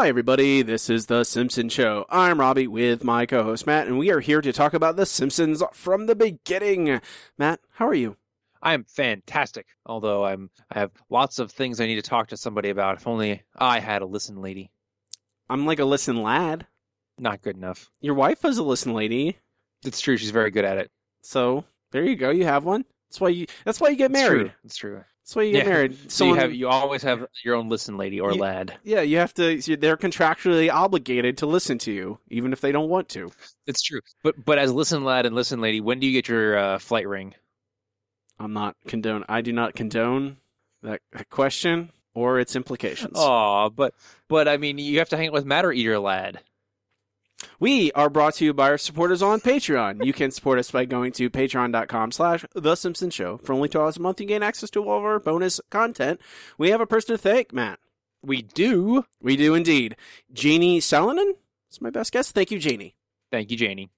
Hi, everybody. This is The Simpsons Show. I'm Robbie with my co host Matt, and we are here to talk about The Simpsons from the beginning. Matt, how are you? I am fantastic. Although I'm, I have lots of things I need to talk to somebody about. If only I had a listen lady. I'm like a listen lad. Not good enough. Your wife was a listen lady, It's true. She's very good at it. so there you go. You have one. That's why you. That's why you get It's married. true. It's true. That's why you get Yeah. married. So you have you always have your own listen lady or You- lad. Yeah, you have to. They're contractually obligated to listen to you, even if they don't want to. It's true. But but as listen lad and listen lady, when do you get your uh, flight ring? I'm not condone. I do not condone that question or its implications. Oh, but but I mean, you have to hang out with Matter Eater lad. We are brought to you by our supporters on Patreon. You can support us by going to patreon.com slash The Simpsons Show. For only $2 a month, you gain access to all of our bonus content. We have a person to thank, Matt. We do. We do indeed. Jeannie Salonen? That's my best guess. Thank you, Jeannie. Thank you, Janie.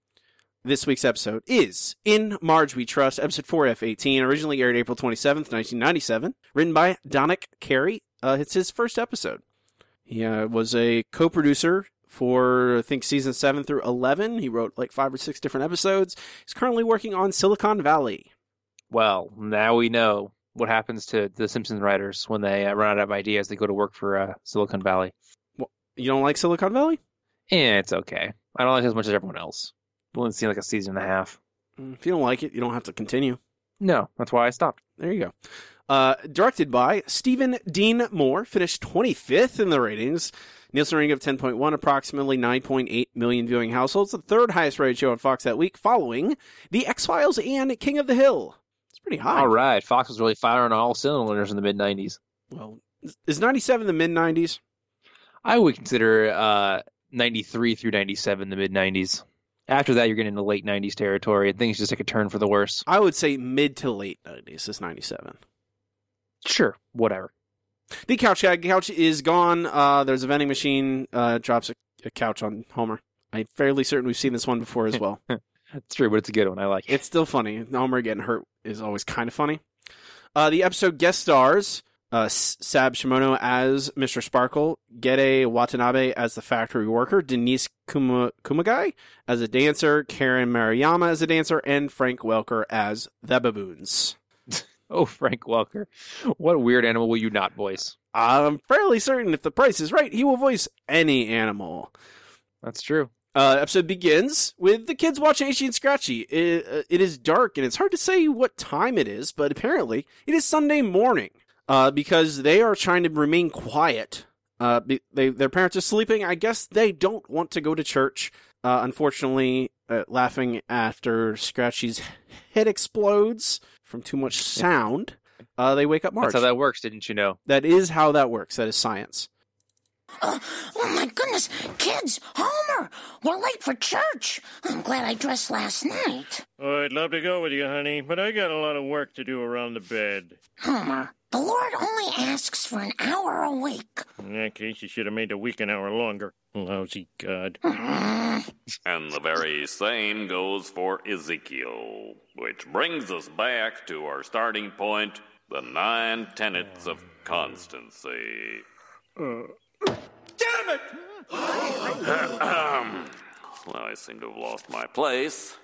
This week's episode is In Marge We Trust, episode 4F18, originally aired April 27th, 1997, written by Donick Cary. Uh, it's his first episode. He uh, was a co producer for, I think, season 7 through 11. He wrote like five or six different episodes. He's currently working on Silicon Valley. Well, now we know what happens to the Simpsons writers when they uh, run out of ideas. They go to work for uh, Silicon Valley. Well, You don't like Silicon Valley? Eh, it's okay. I don't like it as much as everyone else. I've only seen like a season and a half. Mm, If you don't like it, you don't have to continue. No, that's why I stopped. There you go. Uh, directed by Stephen Dean Moore, finished 25th in the ratings. Nielsen rating of 10.1, approximately 9.8 million viewing households, the third highest rated show on Fox that week, following The X Files and King of the Hill. It's pretty high. All right, Fox was really firing on all cylinders in the mid '90s. Well, is 97 the mid 90s? I would consider uh, '93 through '97 the mid '90s. After that, you're getting into late '90s territory, and things just take a turn for the worse. I would say mid to late 90s is 97. Sure, whatever. The couch couch is gone. Uh, there's a vending machine, uh, drops a, a couch on Homer. I'm fairly certain we've seen this one before as well. It's true, but it's a good one. I like it. It's still funny. Homer getting hurt is always kind of funny. Uh, the episode guest stars uh, Sab Shimono as Mr. Sparkle, Gede Watanabe as the factory worker, Denise Kuma- Kumagai as a dancer, Karen Maruyama as a dancer, and Frank Welker as the baboons. Oh, Frank Welker. What weird animal will you not voice? I'm fairly certain if the price is right, he will voice any animal. That's true. Uh, episode begins with the kids watching Itchy and Scratchy. It, uh, it is dark and it's hard to say what time it is, but apparently it is Sunday morning uh, because they are trying to remain quiet. Uh, they, their parents are sleeping. I guess they don't want to go to church. Uh, unfortunately, uh, laughing after Scratchy's head explodes from too much sound, uh, they wake up Marge. That's how that works, didn't you know? that is how that works. That is science. Uh, oh my goodness, kids, Homer, we're late for church. I'm glad I dressed last night. Oh, I'd love to go with you, honey, but I got a lot of work to do around the bed. Homer, the Lord only asks for an hour a week. In that case, you should have made the week an hour longer. Lousy God. And the very same goes for Ezekiel, which brings us back to our starting point the nine tenets of constancy. Damn it! Well, I seem to have lost my place,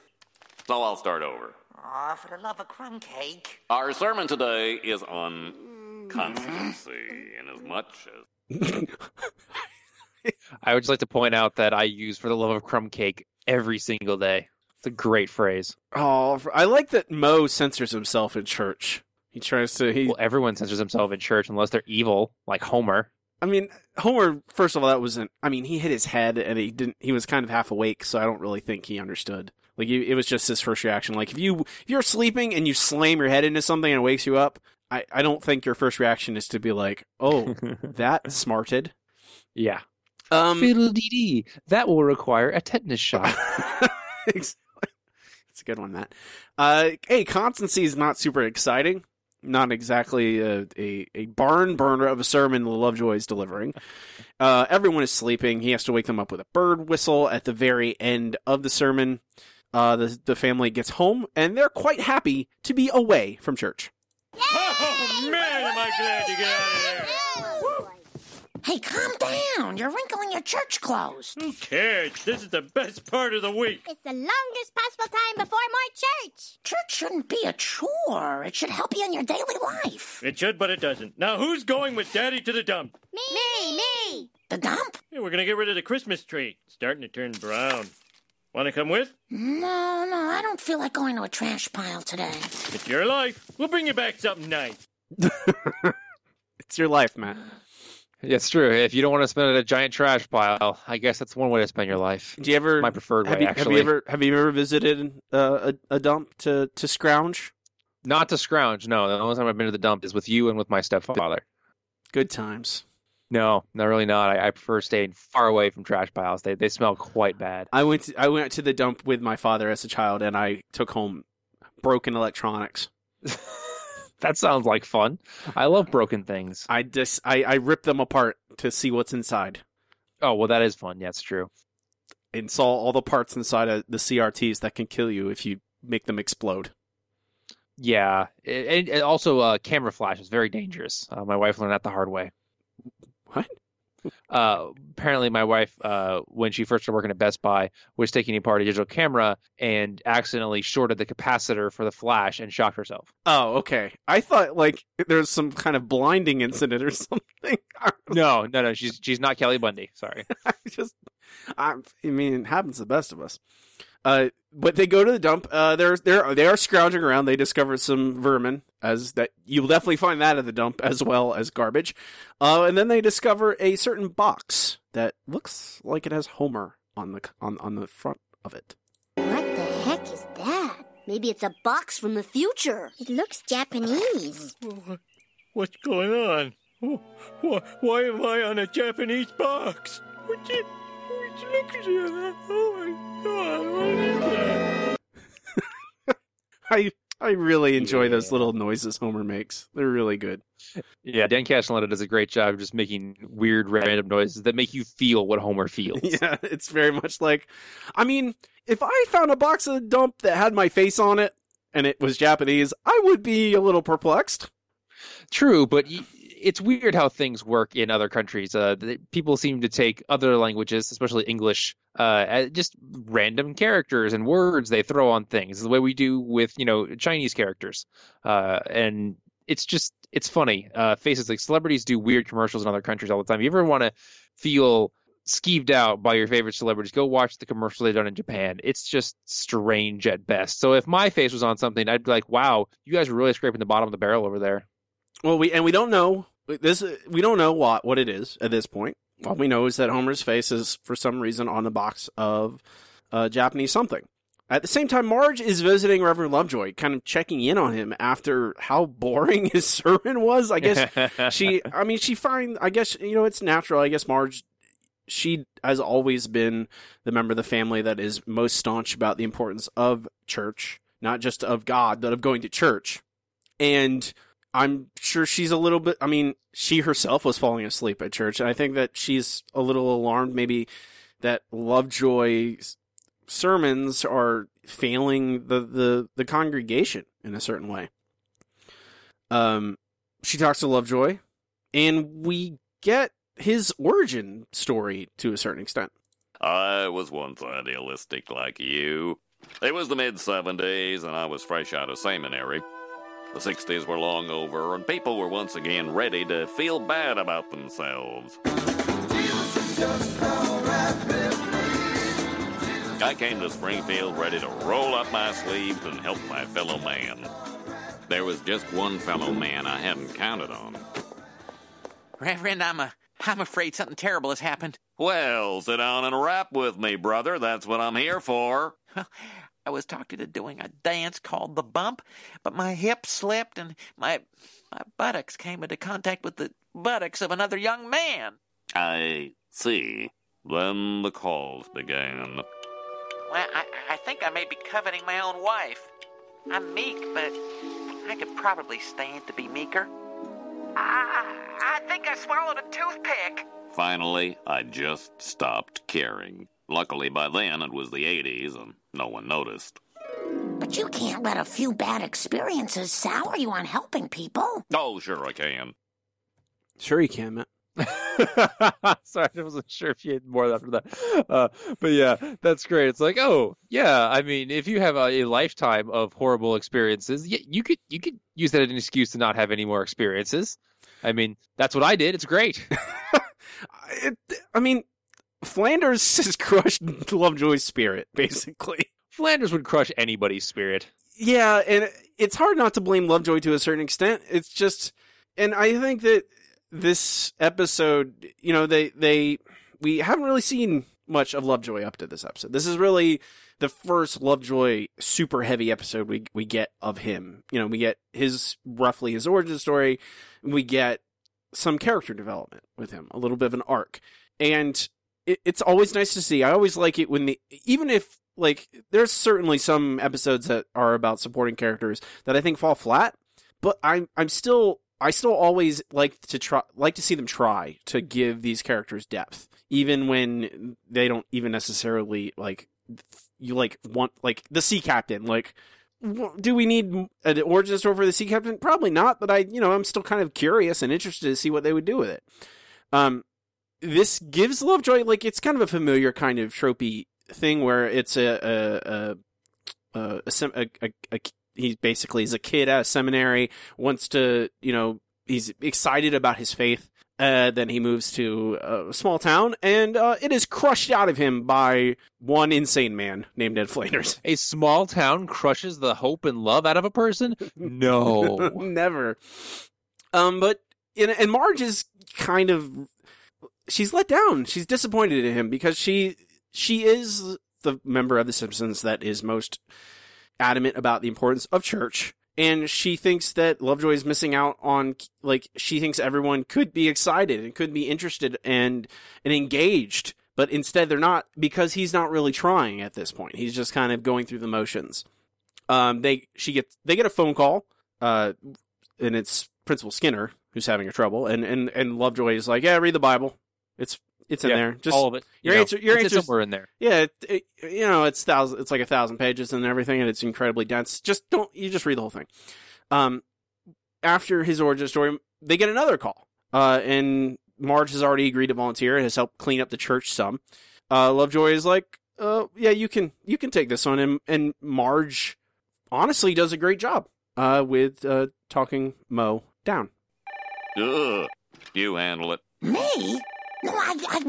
so I'll start over. Aw, for the love of crumb cake. Our sermon today is on constancy, in as much as I would just like to point out that I use "for the love of crumb cake" every single day. It's a great phrase. Oh, I like that Moe censors himself in church. He tries to. He Well, everyone censors himself in church unless they're evil, like Homer. I mean, Homer. First of all, that wasn't. I mean, he hit his head and he didn't. He was kind of half awake, so I don't really think he understood. Like it was just his first reaction. Like if you if you're sleeping and you slam your head into something and it wakes you up, I I don't think your first reaction is to be like, oh, that smarted. yeah. Um, Fiddle dee dee. That will require a tetanus shot. it's a good one, Matt. Uh, hey, constancy is not super exciting. Not exactly a, a, a barn burner of a sermon that Lovejoy is delivering. Uh, everyone is sleeping. He has to wake them up with a bird whistle at the very end of the sermon. Uh, the, the family gets home, and they're quite happy to be away from church. Oh, man, am I glad to get out of there. Hey, calm down. You're wrinkling your church clothes. Who cares? This is the best part of the week. It's the longest possible time before more church. Church shouldn't be a chore. It should help you in your daily life. It should, but it doesn't. Now, who's going with Daddy to the dump? Me, me, me. The dump? Yeah, we're gonna get rid of the Christmas tree. It's starting to turn brown. Want to come with? No, no, I don't feel like going to a trash pile today. It's your life. We'll bring you back something nice. It's your life, Matt. It's true. If you don't want to spend it at a giant trash pile, I guess that's one way to spend your life. Do you ever My preferred have way, you, have you ever have you ever visited uh, a a dump to to scrounge? Not to scrounge. No, the only time I've been to the dump is with you and with my stepfather. Good times. No, not really. Not. I, I prefer staying far away from trash piles. They they smell quite bad. I went to, I went to the dump with my father as a child, and I took home broken electronics. that sounds like fun. I love broken things. I just I, I ripped them apart to see what's inside, Oh well, that is fun. Yeah, it's true. and saw all the parts inside of the CRTs that can kill you if you make them explode. Yeah, and, and also uh, camera flash is very dangerous. Uh, my wife learned that the hard way. What? Uh, apparently, my wife, uh, when she first started working at Best Buy, was taking apart a digital camera and accidentally shorted the capacitor for the flash and shocked herself. Oh, okay. I thought like there's some kind of blinding incident or something. No, no, no. She's she's not Kelly Bundy. Sorry. I just, I, I mean, it happens to the best of us. Uh, but they go to the dump. Uh, they're they're they are scrounging around. They discover some vermin, as that you'll definitely find that at the dump as well as garbage. Uh, and then they discover a certain box that looks like it has Homer on the on on the front of it. What the heck is that? Maybe it's a box from the future. It looks Japanese. What's going on? Why, why am I on a Japanese box? Look at that? Oh my god, what is that? I I really enjoy those little noises Homer makes. They're really good. Yeah, Dan Castellaneta does a great job of just making weird random noises that make you feel what Homer feels. Yeah, it's very much like, I mean, if I found a box of the dump that had my face on it and it was Japanese, I would be a little perplexed. True, but it's weird how things work in other countries. Uh, people seem to take other languages, especially English, uh, just random characters and words they throw on things, the way we do with you know Chinese characters. Uh, and it's just it's funny. Uh, faces like celebrities do weird commercials in other countries all the time. You ever want to feel skeeved out by your favorite celebrities, go watch the commercial they've done in Japan. It's just strange at best. So if my face was on something, I'd be like, "Wow, you guys are really scraping the bottom of the barrel over there." Well, we and we don't know this. We don't know what what it is at this point. All we know is that Homer's face is for some reason on the box of uh, Japanese something. At the same time, Marge is visiting Reverend Lovejoy, kind of checking in on him after how boring his sermon was. I guess she i mean she find i guess you know it's natural i guess marge she has always been the member of the family that is most staunch about the importance of church not just of god but of going to church and i'm sure she's a little bit i mean she herself was falling asleep at church and i think that she's a little alarmed maybe that lovejoy's sermons are failing the the, the congregation in a certain way um she talks to Lovejoy, and we get his origin story to a certain extent. I was once idealistic like you. It was the mid 70s, and I was fresh out of seminary. The 60s were long over, and people were once again ready to feel bad about themselves. I came to Springfield ready to roll up my sleeves and help my fellow man. There was just one fellow man I hadn't counted on. Reverend, I'm, a, I'm afraid something terrible has happened. Well, sit down and rap with me, brother. That's what I'm here for. I was talked into doing a dance called the bump, but my hip slipped and my my buttocks came into contact with the buttocks of another young man. I see. Then the calls began. Well, I, I think I may be coveting my own wife. I'm meek, but I could probably stand to be meeker. I, I think I swallowed a toothpick. Finally, I just stopped caring. Luckily, by then it was the 80s and no one noticed. But you can't let a few bad experiences sour you on helping people. Oh, sure I can. Sure, you can, Matt. Sorry, I wasn't sure if you had more after that. Uh, but yeah, that's great. It's like, oh yeah, I mean, if you have a, a lifetime of horrible experiences, y- you could you could use that as an excuse to not have any more experiences. I mean, that's what I did. It's great. it, I mean, Flanders has crushed Lovejoy's spirit, basically. Flanders would crush anybody's spirit. Yeah, and it's hard not to blame Lovejoy to a certain extent. It's just, and I think that this episode, you know, they they we haven't really seen much of Lovejoy up to this episode. This is really the first Lovejoy super heavy episode we we get of him. You know, we get his roughly his origin story. We get some character development with him, a little bit of an arc, and it, it's always nice to see. I always like it when the even if like there's certainly some episodes that are about supporting characters that I think fall flat, but I'm I'm still I still always like to try like to see them try to give these characters depth, even when they don't even necessarily like you like want like the sea captain like do we need an origin story for the sea captain probably not but i you know i'm still kind of curious and interested to see what they would do with it um this gives lovejoy like it's kind of a familiar kind of tropey thing where it's a a a, a, a, a, he basically is a kid at a seminary wants to you know he's excited about his faith uh, then he moves to a small town, and uh, it is crushed out of him by one insane man named Ed Flanders. A small town crushes the hope and love out of a person? No, never. Um, but and, and Marge is kind of she's let down. She's disappointed in him because she she is the member of the Simpsons that is most adamant about the importance of church and she thinks that Lovejoy is missing out on like she thinks everyone could be excited and could be interested and and engaged, but instead they're not because he's not really trying at this point. He's just kind of going through the motions. Um, they she gets they get a phone call, uh, and it's Principal Skinner who's having a trouble, and and and Lovejoy is like, yeah, read the Bible. It's it's in Yeah, there. Just all of it. your You know, answer. Your answer. somewhere in there. Yeah, it, it, you know, it's thousand. It's like a thousand pages and everything, and it's incredibly dense. Just don't. You just read the whole thing. Um, after his origin story, they get another call. Uh, and Marge has already agreed to volunteer and has helped clean up the church some. Uh, Lovejoy is like, uh, yeah, you can, you can take this one, and and Marge, honestly, does a great job. Uh, with uh talking Moe down. Ugh. You handle it. Me? No, I, I,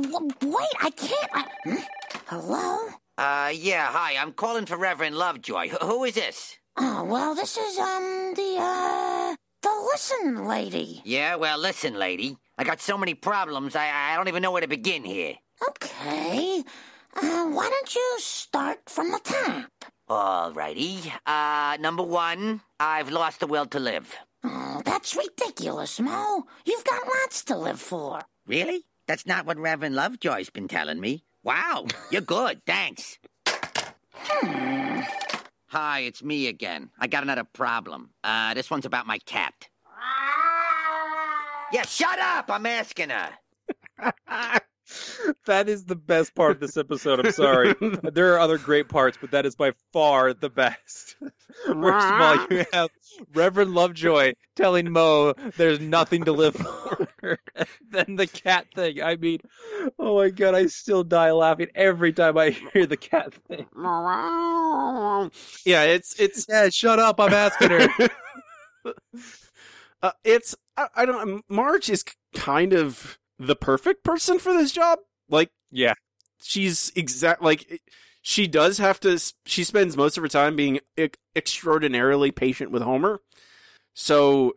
wait, I can't. I, hmm? Hello? Uh, yeah, hi. I'm calling for Reverend Lovejoy. Wh- who is this? Oh, well, this is, um, the, uh, the listen lady. Yeah, well, listen, lady. I got so many problems, I, I don't even know where to begin here. Okay. Uh, why don't you start from the top? Alrighty. Uh, number one, I've lost the will to live. Oh, that's ridiculous, Moe. You've got lots to live for. Really? That's not what Reverend Lovejoy's been telling me. Wow, you're good, thanks. Hmm. Hi, it's me again. I got another problem. Uh, this one's about my cat. Yeah, shut up! I'm asking her. that is the best part of this episode. I'm sorry. there are other great parts, but that is by far the best. First of all, you have Reverend Lovejoy telling Moe there's nothing to live for. then the cat thing. I mean, oh my god, I still die laughing every time I hear the cat thing. Yeah, it's it's Yeah, shut up. I'm asking her. uh, it's I, I don't. Marge is kind of the perfect person for this job. Like, Yeah. she's exact. Like, she does have to. She spends most of her time being e- extraordinarily patient with Homer. So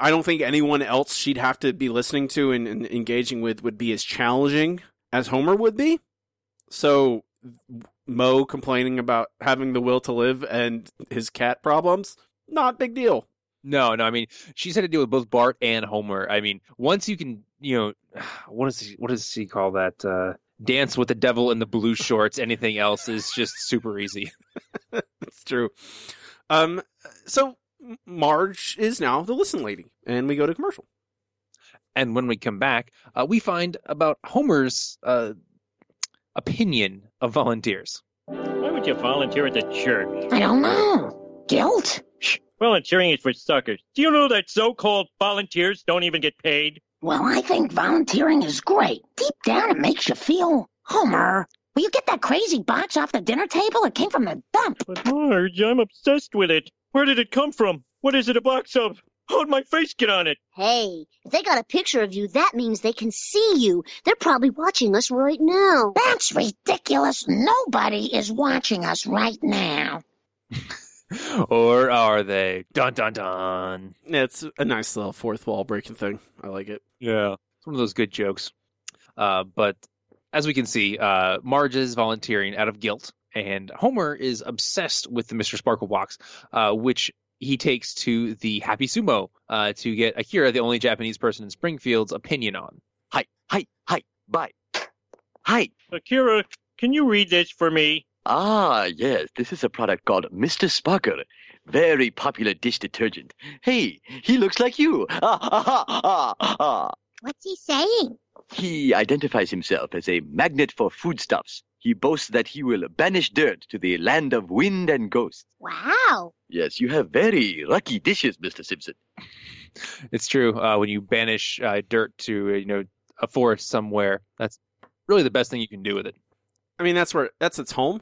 I don't think anyone else she'd have to be listening to and, and engaging with would be as challenging as Homer would be. So Moe complaining about having the will to live and his cat problems, not big deal. No, no. I mean, she's had to deal with both Bart and Homer. I mean, once you can, you know, what is he, what does he call that? Uh, dance with the devil in the blue shorts. Anything else is just super easy. It's true. Um, so Marge is now the listen lady, and we go to commercial. And when we come back, uh, we find about Homer's uh, opinion of volunteers. Why would you volunteer at the church? I don't know. Guilt? Volunteering is for suckers. Do you know that so-called volunteers don't even get paid? Well, I think volunteering is great. Deep down, it makes you feel. Homer, will you get that crazy box off the dinner table? It came from the dump. But Marge, I'm obsessed with it. Where did it come from? What is it a box of? How'd my face get on it? Hey, if they got a picture of you, that means they can see you. They're probably watching us right now. That's ridiculous. Nobody is watching us right now. or are they? Dun dun dun. Yeah, it's a nice little fourth wall breaking thing. I like it. Yeah, it's one of those good jokes. Uh, but as we can see, uh, Marge is volunteering out of guilt, and Homer is obsessed with the Mr. Sparkle box, uh, which he takes to the Happy Sumo uh, to get Akira, the only Japanese person in Springfield's opinion on. Hi, hi, hi, bye. Hi. Akira, can you read this for me? Ah, yes, this is a product called Mr. Sparkle. Very popular dish detergent. Hey, he looks like you. Ah, ah, ah, ah, ah. What's he saying? He identifies himself as a magnet for foodstuffs. He boasts that he will banish dirt to the land of wind and ghosts. Wow. Yes, you have very lucky dishes, Mr. Simpson. It's true. Uh, when you banish uh, dirt to uh, you know a forest somewhere, that's really the best thing you can do with it. I mean, that's where that's its home.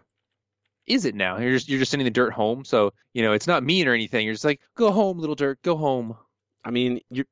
Is it now? You're just you're just sending the dirt home, so you know it's not mean or anything. You're just like, go home, little dirt, go home. I mean, you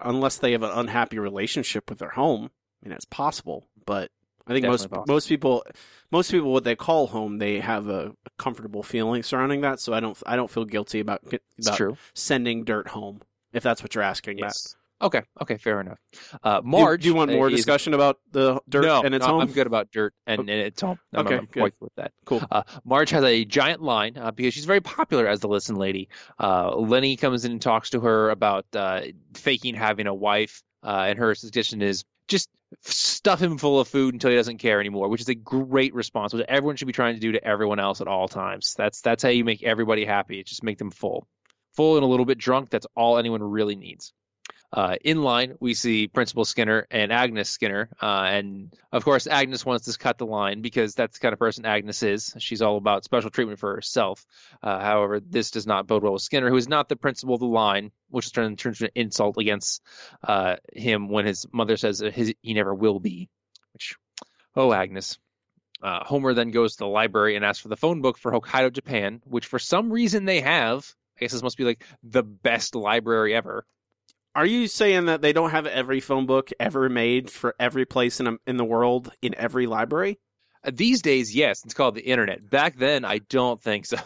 unless they have an unhappy relationship with their home. I mean, that's possible, but I think Definitely most possible. most people most people what they call home they have a, a comfortable feeling surrounding that. So I don't I don't feel guilty about about true. sending dirt home if that's what you're asking. Yes. Okay. Okay. Fair enough. Uh, Do- do, you want more is- discussion about the dirt no, and its no, home? I'm good about dirt and, and its home. I'm, Okay, I'm good. with that. Cool. Uh, Marge has a giant line uh, because she's very popular as the listen lady. Uh, Lenny comes in and talks to her about uh, faking having a wife, uh, and her suggestion is just stuff him full of food until he doesn't care anymore, which is a great response, which everyone should be trying to do to everyone else at all times. That's that's how you make everybody happy. Just make them full, full and a little bit drunk. That's all anyone really needs. Uh, in line, we see Principal Skinner and Agnes Skinner. Uh, and of course, Agnes wants to cut the line because that's the kind of person Agnes is. She's all about special treatment for herself. Uh, however, this does not bode well with Skinner, who is not the principal of the line, which turns into an insult against uh, him when his mother says his, he never will be. Which, oh, Agnes. Uh, Homer then goes to the library and asks for the phone book for Hokkaido, Japan, which for some reason they have. I guess this must be like the best library ever. Are you saying that they don't have every phone book ever made for every place in a, in the world in every library? Uh, These days, yes, it's called the internet. Back then, I don't think so.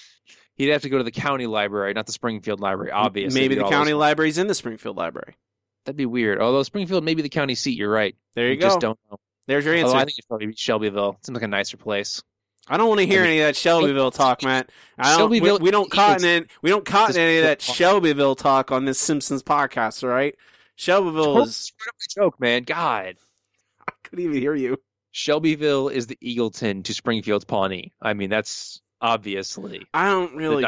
He'd have to go to the county library, not the Springfield library, obviously. Maybe the county those- library's in the Springfield Library. That'd be weird. Although Springfield may be the county seat, you're right. There you go. Just don't know. There's your Although answer. I think it's probably Shelbyville. Seems like a nicer place. I don't want to hear I mean- any of that Shelbyville talk, Matt. I don't. We, we don't cotton in. We don't cotton any of that Shelbyville talk on this Simpsons podcast. All right, Shelbyville is. joke, man. God. I couldn't even hear you. Shelbyville is the Eagleton to Springfield's Pawnee. I mean, that's obviously I don't really.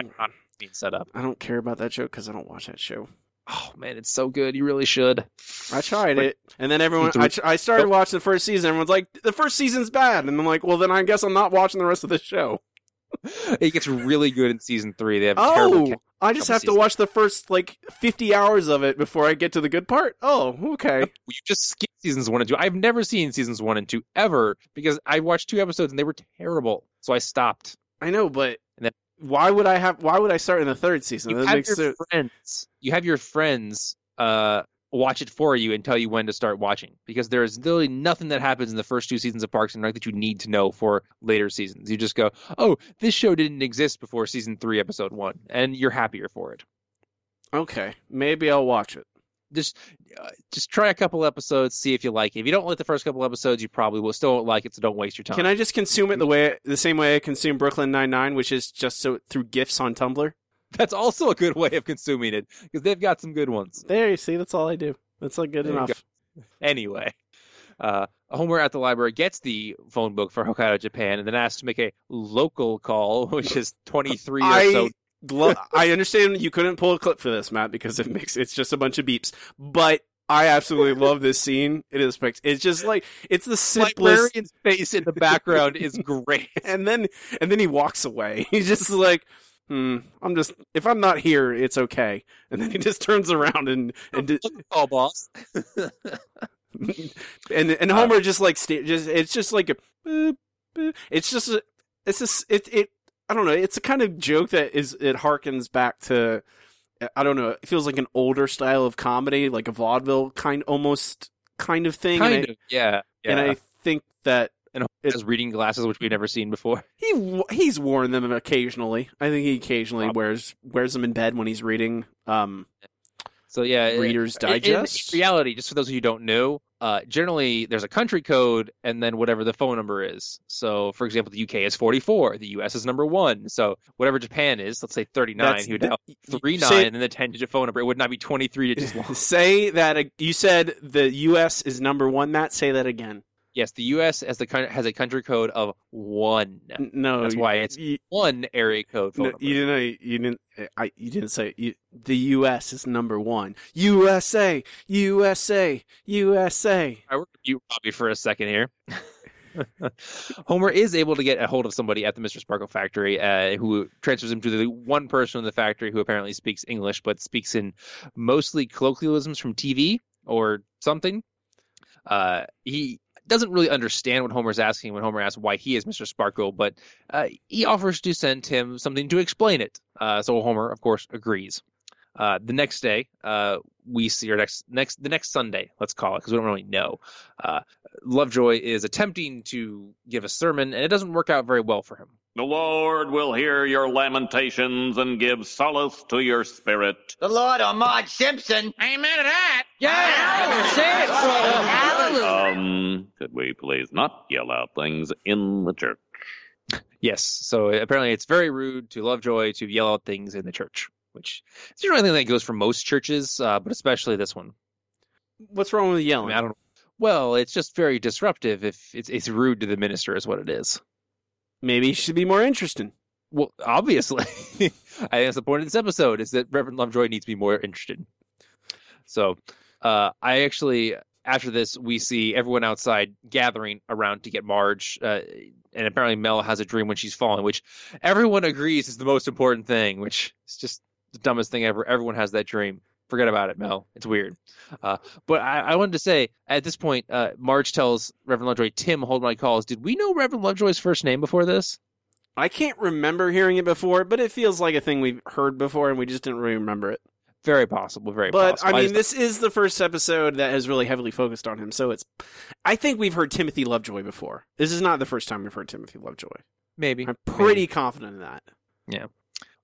being set up. I don't care about that joke because I don't watch that show. Oh man, it's so good. You really should. I tried it, and then everyone. I, tr- I started watching the first season. Everyone's like, "The first season's bad," and I'm like, "Well, then I guess I'm not watching the rest of the show." It gets really good in season three. They have. Oh, ca- I just have to seasons. watch the first like 50 hours of it before I get to the good part. Oh, okay. you just skip seasons one and two. I've never seen seasons one and two ever because I watched two episodes and they were terrible. So I stopped. I know, but And then- why would I have? Why would I start in the third season? You That have your sense. friends. You have your friends uh, watch it for you and tell you when to start watching because there is literally nothing that happens in the first two seasons of Parks and Rec that you need to know for later seasons. You just go, "Oh, this show didn't exist before season three, episode one," and you're happier for it. Okay, maybe I'll watch it. Just uh, just try a couple episodes, see if you like it. If you don't like the first couple episodes, you probably will still won't like it. So don't waste your time. Can I just consume it the way the same way I consume Brooklyn Nine Nine, which is just so through gifs on Tumblr? That's also a good way of consuming it because they've got some good ones. There, you see, that's all I do. That's like good There enough. Anyway, uh, Homer at the library gets the phone book for Hokkaido, Japan, and then asks to make a local call, which is 23 or so. I understand you couldn't pull a clip for this, Matt, because it makes it's just a bunch of beeps. But I absolutely love this scene. It is It's just like it's the simplest. Librarian's face in the background is great. And then and then he walks away. He's just like, hmm, I'm just if I'm not here, it's okay. And then he just turns around and and d- Oh, boss. and and Homer just like just it's just like a it's just a, it's just it it I don't know it's a kind of joke that is it harkens back to I don't know it feels like an older style of comedy like a vaudeville kind almost kind of thing kind and, of, yeah. I, and. I think that and has reading glasses, which we've never seen before. he he's worn them occasionally I think he occasionally Probably. wears wears them in bed when he's reading um So yeah, Reader's in- in Digest? reality, just for those of you who don't know, uh, generally there's a country code and then whatever the phone number is. So, for example, the UK is 44, the US is number one. So, whatever Japan is, let's say 39, That's- he would that- y- three say- nine and then the 10 digit phone number. It would not be 23 digits long. say that you said the U.S. is number one. Matt, say that again. Yes, the US has the has a country code of one. No, That's you- why it's you, one area code phone no, number. you didn't. You didn't. I. You didn't say you, the U.S. is number one. USA, USA, USA. I worked with you, Robbie, for a second here. Homer is able to get a hold of somebody at the Mr. Sparkle factory uh, who transfers him to the one person in the factory who apparently speaks English, but speaks in mostly colloquialisms from TV or something. Uh, he doesn't really understand what Homer's asking when Homer asks why he is Mr. Sparkle, but uh, he offers to send him something to explain it. Uh, so Homer, of course, agrees. Uh, the next day, uh, we see, or next, next, the next Sunday, let's call it, because we don't really know. Uh, Lovejoy is attempting to give a sermon, and it doesn't work out very well for him. The Lord will hear your lamentations and give solace to your spirit. The Lord or Marge Simpson. I ain't mad at that. Yeah, say it, brother. Hallelujah. Um, could we please not yell out things in the church? Yes, so apparently it's very rude to Lovejoy to yell out things in the church, which is usually anything that goes for most churches, uh, but especially this one. What's wrong with I yelling? mean, I don't. Well, it's just very disruptive. If it's it's rude to the minister, is what it is. Maybe he should be more interesting. Well, obviously, I think that's the point of this episode is that Reverend Lovejoy needs to be more interested. So, uh, I actually after this we see everyone outside gathering around to get Marge, uh, and apparently Mel has a dream when she's falling, which everyone agrees is the most important thing. Which is just the dumbest thing ever. Everyone has that dream. Forget about it, Mel. It's weird. Uh, but I, I wanted to say at this point, uh, Marge tells Reverend Lovejoy, "Tim, hold my calls." Did we know Reverend Lovejoy's first name before this? I can't remember hearing it before, but it feels like a thing we've heard before and we just didn't really remember it. Very possible. Very But possible. But I mean, just- this is the first episode that has really heavily focused on him, so it's. I think we've heard Timothy Lovejoy before. This is not the first time we've heard Timothy Lovejoy. maybe I'm pretty confident in that.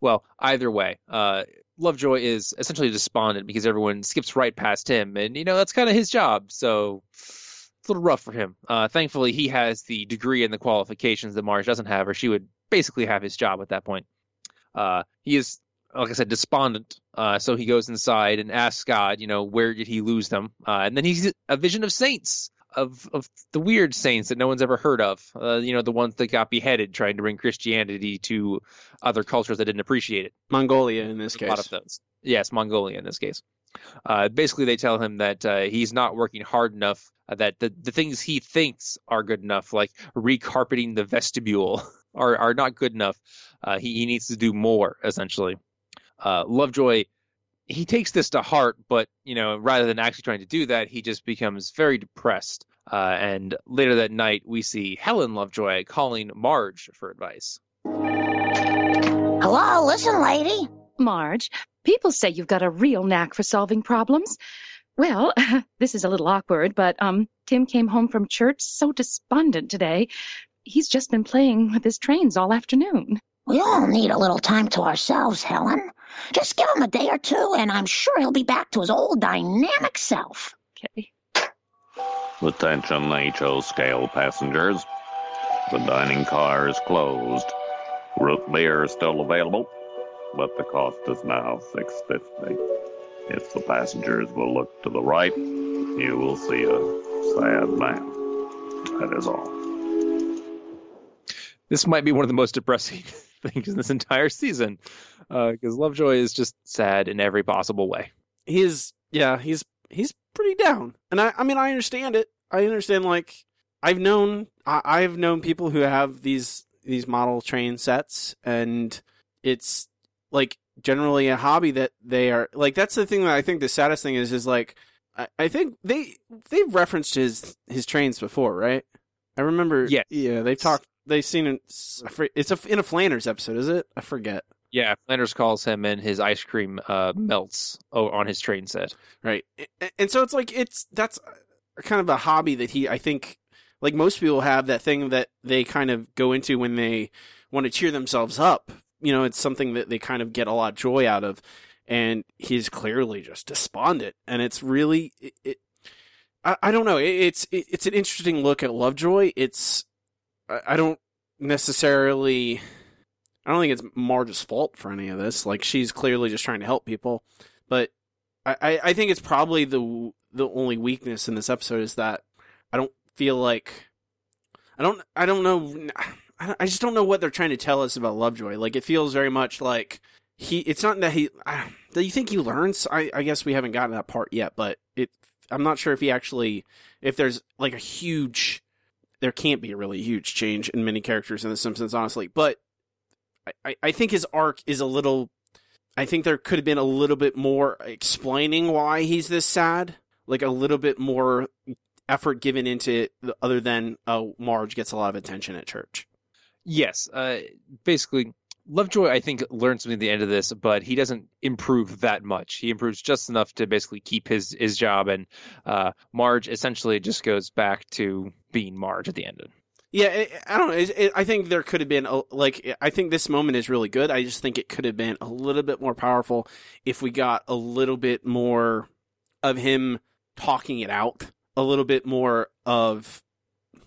Well, either way, uh, Lovejoy is essentially despondent because everyone skips right past him, and you know that's kind of his job. So it's a little rough for him. Uh, thankfully, he has the degree and the qualifications that Marge doesn't have, or she would basically have his job at that point. Uh, he is, like I said, despondent. Uh, so he goes inside and asks God, you know, where did he lose them? Uh, and then he's a vision of saints. Of, of the weird saints that no one's ever heard of, uh, you know, the ones that got beheaded trying to bring Christianity to other cultures that didn't appreciate it Mongolia in this a lot of case. those. Yes, Mongolia in this case. Uh, basically, they tell him that uh, he's not working hard enough. Uh, that the the things he thinks are good enough, like recarpeting the vestibule, are are not good enough. Uh, he he needs to do more. Essentially, uh, Lovejoy. He takes this to heart, but you know, rather than actually trying to do that, he just becomes very depressed. Uh, and later that night, we see Helen Lovejoy calling Marge for advice. Hello, listen, lady. Marge, people say you've got a real knack for solving problems. Well, this is a little awkward, but um, Tim came home from church so despondent today. He's just been playing with his trains all afternoon. We all need a little time to ourselves, Helen. Just give him a day or two, and I'm sure he'll be back to his old dynamic self. Okay. Attention HO scale passengers. The dining car is closed. Root beer is still available, but the cost is now six fifty. If the passengers will look to the right, you will see a sad man. That is all. this might be one of the most depressing things in this entire season uh, because Lovejoy is just sad in every possible way. He's yeah, he's he's pretty down, and I I mean I understand it. I understand like I've known I, I've known people who have these these model train sets, and it's like generally a hobby that they are like that's the thing that I think the saddest thing is is like I, I think they they've referenced his his trains before, right? I remember Yes. yeah, they've talked they've seen it it's a in a Flanders episode, is it? I forget. Yeah, Flanders calls him and his ice cream uh, melts on his train set. Right. And so it's like it's that's kind of a hobby that he I think like most people have that thing that they kind of go into when they want to cheer themselves up. You know, it's something that they kind of get a lot of joy out of and he's clearly just despondent and it's really it, it I, I don't know. It, it's it, it's an interesting look at Lovejoy. It's I, don't necessarily I don't think it's Marge's fault for any of this. Like she's clearly just trying to help people, but I, I- think it's probably the the only weakness in this episode is that I don't feel like I don't I don't know I, don't- I just don't know what they're trying to tell us about Lovejoy. Like it feels very much like he. It's not that he. Do you think he learns? I, I guess we haven't gotten that part yet, but it. I'm not sure if he actually if there's like a huge. There can't be a really huge change in many characters in The Simpsons, honestly. But I- I, think his arc is a little. I think there could have been a little bit more explaining why he's this sad, like a little bit more effort given into it, other than oh, Marge gets a lot of attention at church. Yes, uh, basically, Lovejoy I think learns something at the end of this, but he doesn't improve that much. He improves just enough to basically keep his his job, and uh, Marge essentially just goes back to being Marge at the end. Yeah, it, I don't. It, it, I think there could have been a, like I think this moment is really good. I just think it could have been a little bit more powerful if we got a little bit more of him talking it out, a little bit more of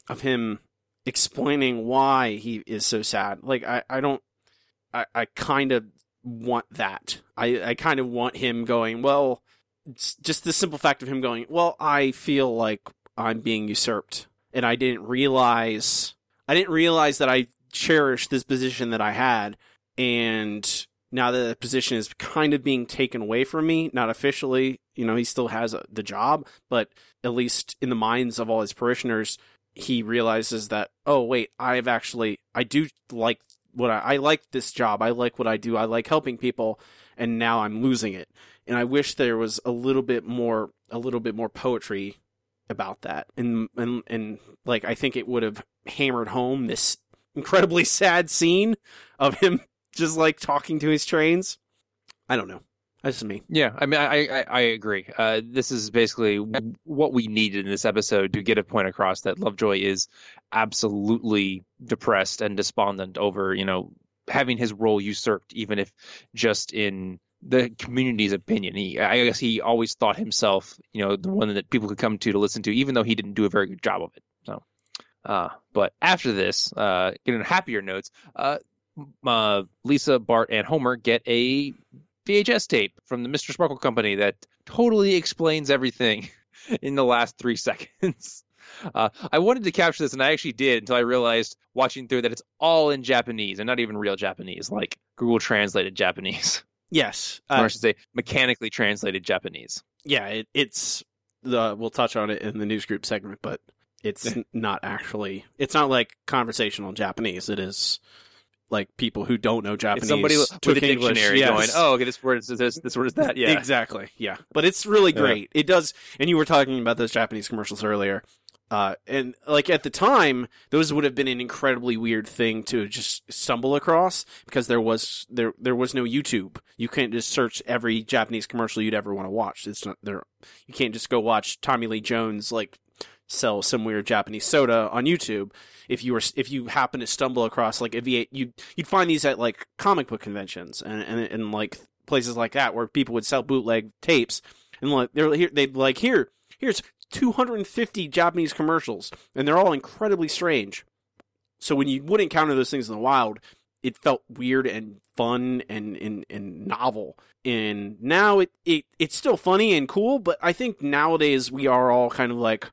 of him explaining why he is so sad. Like I, I don't I, I kind of want that. I, I kind of want him going, well, just the simple fact of him going, well, I feel like I'm being usurped and I didn't realize I didn't realize that I cherished this position that I had and now that the position is kind of being taken away from me, not officially, you know, he still has a, the job, but at least in the minds of all his parishioners, he realizes that, oh, wait, I've actually, I do like what I, I like this job. I like what I do. I like helping people. And now I'm losing it. And I wish there was a little bit more, a little bit more poetry about that. And, and, and like, I think it would have hammered home this incredibly sad scene of him just like talking to his trains. I don't know. That's me. Yeah, I mean, I I, I agree. Uh, this is basically what we needed in this episode to get a point across that Lovejoy is absolutely depressed and despondent over you know having his role usurped, even if just in the community's opinion. He, I guess, he always thought himself, you know, the one that people could come to to listen to, even though he didn't do a very good job of it. So, uh, but after this, uh, getting happier notes, uh, uh, Lisa, Bart, and Homer get a VHS tape from the Mr. Sparkle Company that totally explains everything in the last three seconds. Uh, I wanted to capture this, and I actually did until I realized watching through that it's all in Japanese and not even real Japanese, like Google translated Japanese, Yes. or Uh, I should say mechanically translated Japanese. yeah, it, it's the we'll touch on it in the news group segment, but it's not actually it's not like conversational Japanese. It is like people who don't know Japanese It's somebody with took a English. dictionary Yes. going, "Oh, okay, this word is this, this word is that." Yeah, Exactly. Yeah. But it's really Yeah. great. It does and you were talking about those Japanese commercials earlier. Uh, and like at the time, those would have been an incredibly weird thing to just stumble across because there was there there was no YouTube. You can't just search every Japanese commercial you'd ever want to watch. It's not there. You can't just go watch Tommy Lee Jones like sell some weird Japanese soda on YouTube. If you were if you happen to stumble across like a V8, you'd you'd find these at like comic book conventions and and, and like places like that where people would sell bootleg tapes and like they're here they'd like here here's 250 Japanese commercials and they're all incredibly strange. So when you would encounter those things in the wild, it felt weird and fun and and, and novel. And now it, it it's still funny and cool, but I think nowadays we are all kind of like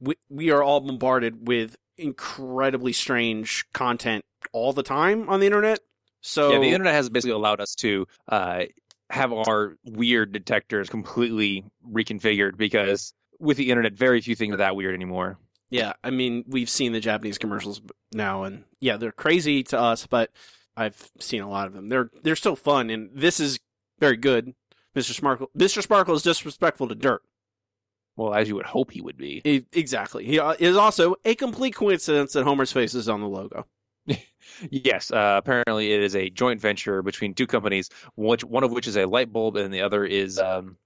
we, we are all bombarded with incredibly strange content all the time on the internet. So yeah, the internet has basically allowed us to uh, have our weird detectors completely reconfigured because with the internet, very few things are that weird anymore. Yeah, I mean, we've seen the Japanese commercials now, and yeah, they're crazy to us, but I've seen a lot of them. They're they're still fun, and this is very good. Mr. Sparkle, Mr. Sparkle is disrespectful to dirt. Well, as you would hope he would be. Exactly. He uh, is also a complete coincidence that Homer's face is on the logo. Yes, uh, apparently it is a joint venture between two companies, which one of which is a light bulb and the other is um,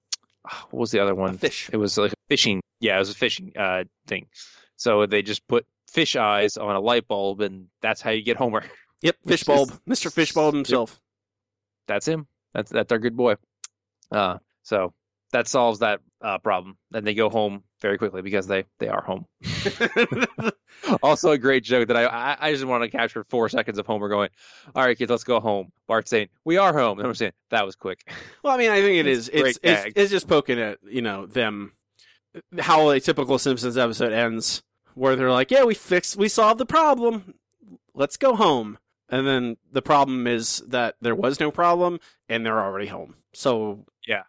what was the other one? fish. It was like a fishing. Yeah, it was a fishing uh thing. So they just put fish eyes on a light bulb, and that's how you get Homer. Yep, fish bulb, is- Mr. Fishbulb himself. That's him. That's that's our good boy. Uh, so that solves that uh, problem. Then they go home very quickly because they they are home. also, a great joke that I I, I just want to capture four seconds of Homer going, "All right, kids, let's go home." Bart saying, "We are home." And I'm saying that was quick. Well, I mean, I think it is. It's It's it's, it's just poking at you know them how a typical Simpsons episode ends, where they're like, "Yeah, we fixed, we solved the problem. Let's go home." And then the problem is that there was no problem, and they're already home. So Yeah.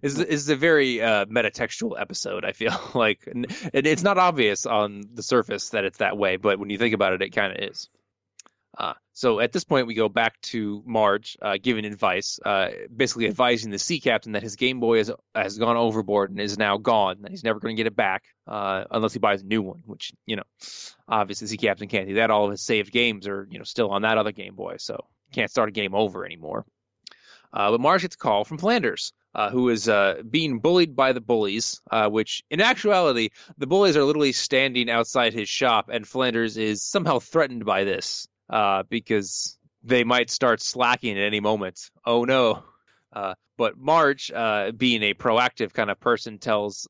Is is a very uh, metatextual episode. I feel like and it's not obvious on the surface that it's that way, but when you think about it, it kind of is. Uh, so at this point, we go back to Marge uh, giving advice, uh, basically advising the sea captain that his Game Boy has has gone overboard and is now gone, and he's never going to get it back uh, unless he buys a new one. Which you know, obviously, the sea captain can't do that. All of his saved games are you know still on that other Game Boy, so can't start a game over anymore. Uh, but Marge gets a call from Flanders, uh, who is uh, being bullied by the bullies, which in actuality, the bullies are literally standing outside his shop, and Flanders is somehow threatened by this uh, because they might start slacking at any moment. Oh no. Uh, but Marge, uh, being a proactive kind of person, tells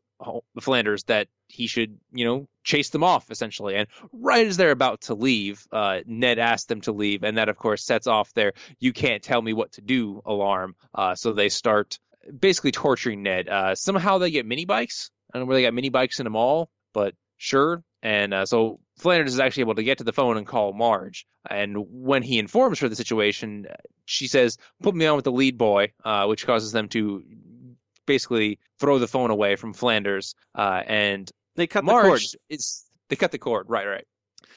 Flanders that he should, you know, chase them off essentially. And right as they're about to leave, uh, Ned asks them to leave, and that of course sets off their "you can't tell me what to do" alarm. Uh, so they start basically torturing Ned. Uh, somehow they get mini bikes. I don't know where they got mini bikes in the mall, but sure. And uh, so Flanders is actually able to get to the phone and call Marge. And when he informs her of the situation, she says, "Put me on with the lead boy," uh, which causes them to basically throw the phone away from Flanders. Uh, and they cut Marge the cord. they cut the cord. Right, right.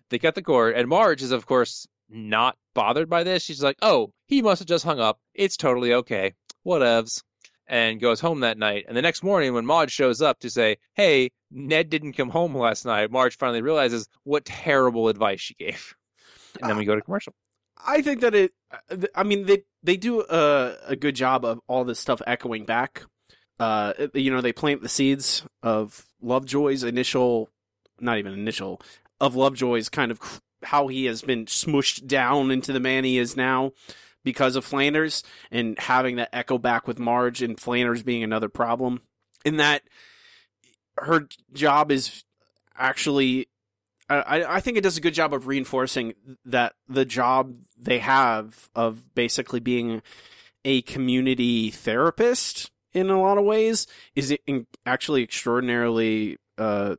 They cut the cord, and Marge is of course not bothered by this. She's like, "Oh, he must have just hung up. It's totally okay. Whatevs." And goes home that night. And the next morning, when Marge shows up to say, "Hey, Ned didn't come home last night," Marge finally realizes what terrible advice she gave. And then we go to commercial. I think that it. I mean, they they do a a good job of all this stuff echoing back. Uh, you know, they plant the seeds of Lovejoy's initial, not even initial, of Lovejoy's kind of how he has been smushed down into the man he is now because of Flanders and having that echo back with Marge and Flanders being another problem. In that her job is actually I, I think it does a good job of reinforcing that the job they have of basically being a community therapist in a lot of ways is actually extraordinarily uh,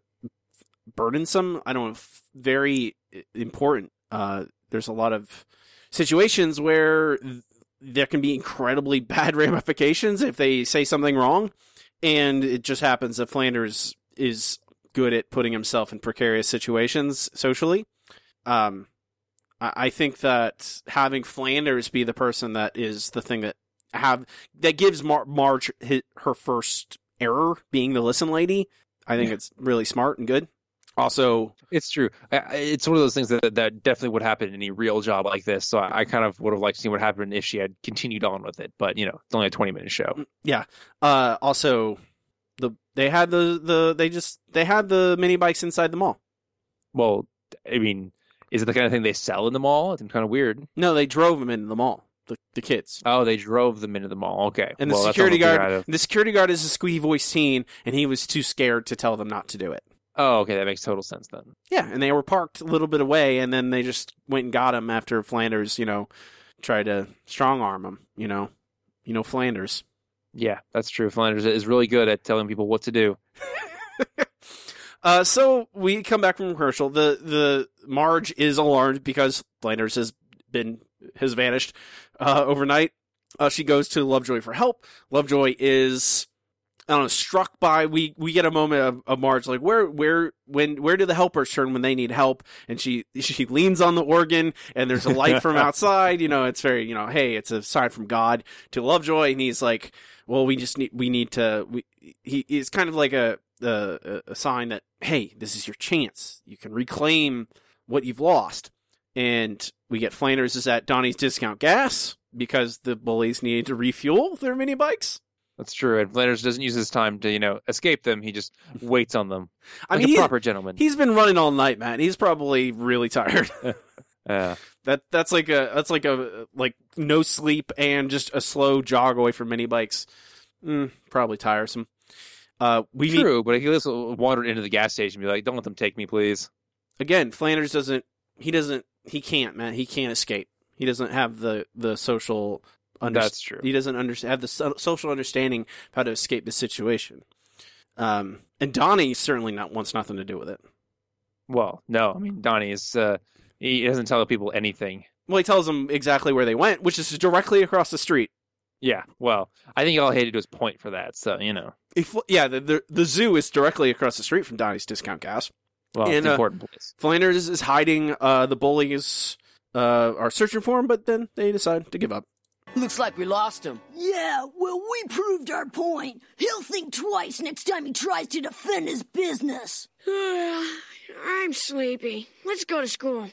burdensome. I don't know, very important. Uh, there's a lot of situations where there can be incredibly bad ramifications if they say something wrong, and it just happens that Flanders is good at putting himself in precarious situations socially. Um, I, think that having Flanders be the person that is the thing that have that gives Mar- Marge his, her first error being the listen lady. I think it's really smart and good. Also, It's true. I- I- It's one of those things that that definitely would happen in any real job like this. So I, I kind of would have liked to see what happened if she had continued on with it. But you know, it's only a twenty minute show. yeah. Uh, also, the they had the the they just they had the mini bikes inside the mall. Well, I mean, is it the kind of thing they sell in the mall? It's kind of weird. No, they drove them into the mall. The the kids. Oh, they drove them into the mall. Okay, And the Well, security guard, the security guard is a squeaky voice teen, and he was too scared to tell them not to do it. Oh, okay, that makes total sense then. Yeah, and they were parked a little bit away, and then they just went and got him after Flanders, you know, tried to strong arm him. You know, you know Flanders. Yeah, that's true. Flanders is really good at telling people what to do. Uh, so we come back from commercial. The the Marge is alarmed because Flanders has been has vanished uh, overnight. Uh, she goes to Lovejoy for help. Lovejoy is I don't know, struck by we we get a moment of, of Marge like where where when where do the helpers turn when they need help? And she she leans on the organ and there's a light from outside you know it's very you know hey it's a sign from God to Lovejoy. And he's like well we just need we need to we he is kind of like a, a a sign that hey this is your chance. You can reclaim what you've lost. And we get Flanders is at Donnie's discount gas because the bullies needed to refuel their mini bikes. That's true. And Flanders doesn't use his time to, you know, escape them. He just waits on them. I Like mean, a proper gentleman. He's been running all night, man. He's probably really tired. Yeah. that that's like a that's like a like no sleep and just a slow jog away from mini bikes. Mm, probably tiresome. Uh, we meet True, but he just wandered into the gas station and be like, don't let them take me, please. again. Flanders doesn't. He doesn't. He can't, man. He can't escape. He doesn't have the the social. Under- That's true. He doesn't understand have the so- social understanding of how to escape the situation. Um, and Donnie certainly not wants nothing to do with it. Well, no. I mean, Donnie is, uh, he doesn't tell the people anything. Well, he tells them exactly where they went, which is directly across the street. Yeah, well, I think all he had to do was point for that. So, you know, If, yeah, the, the the zoo is directly across the street from Donnie's Discount Gas. well, it's And, uh, important place. Flanders is hiding. Uh, the bullies uh, are searching for him, but then they decide to give up. Looks like we lost him. Yeah, well, we proved our point. He'll think twice next time he tries to defend his business. I'm sleepy. Let's go to school.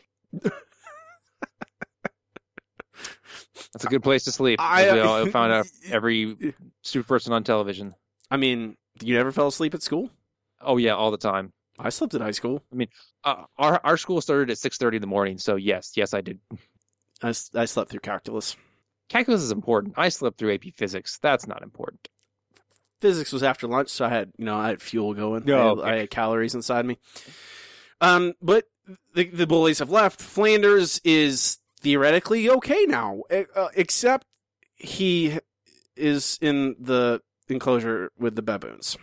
That's a good place to sleep. I- as we all found out every stupid person on television. I mean, you never fell asleep at school? Oh yeah, all the time. I slept at high school. I mean, uh, our our school started at six thirty in the morning, so yes, yes, I did. I slept through calculus. Calculus is important. I slept through AP Physics. That's not important. Physics was after lunch, so I had you know I had fuel going. Oh, I, had, okay. I had calories inside me. Um, but the the bullies have left. Flanders is theoretically okay now, uh, except he is in the enclosure with the baboons.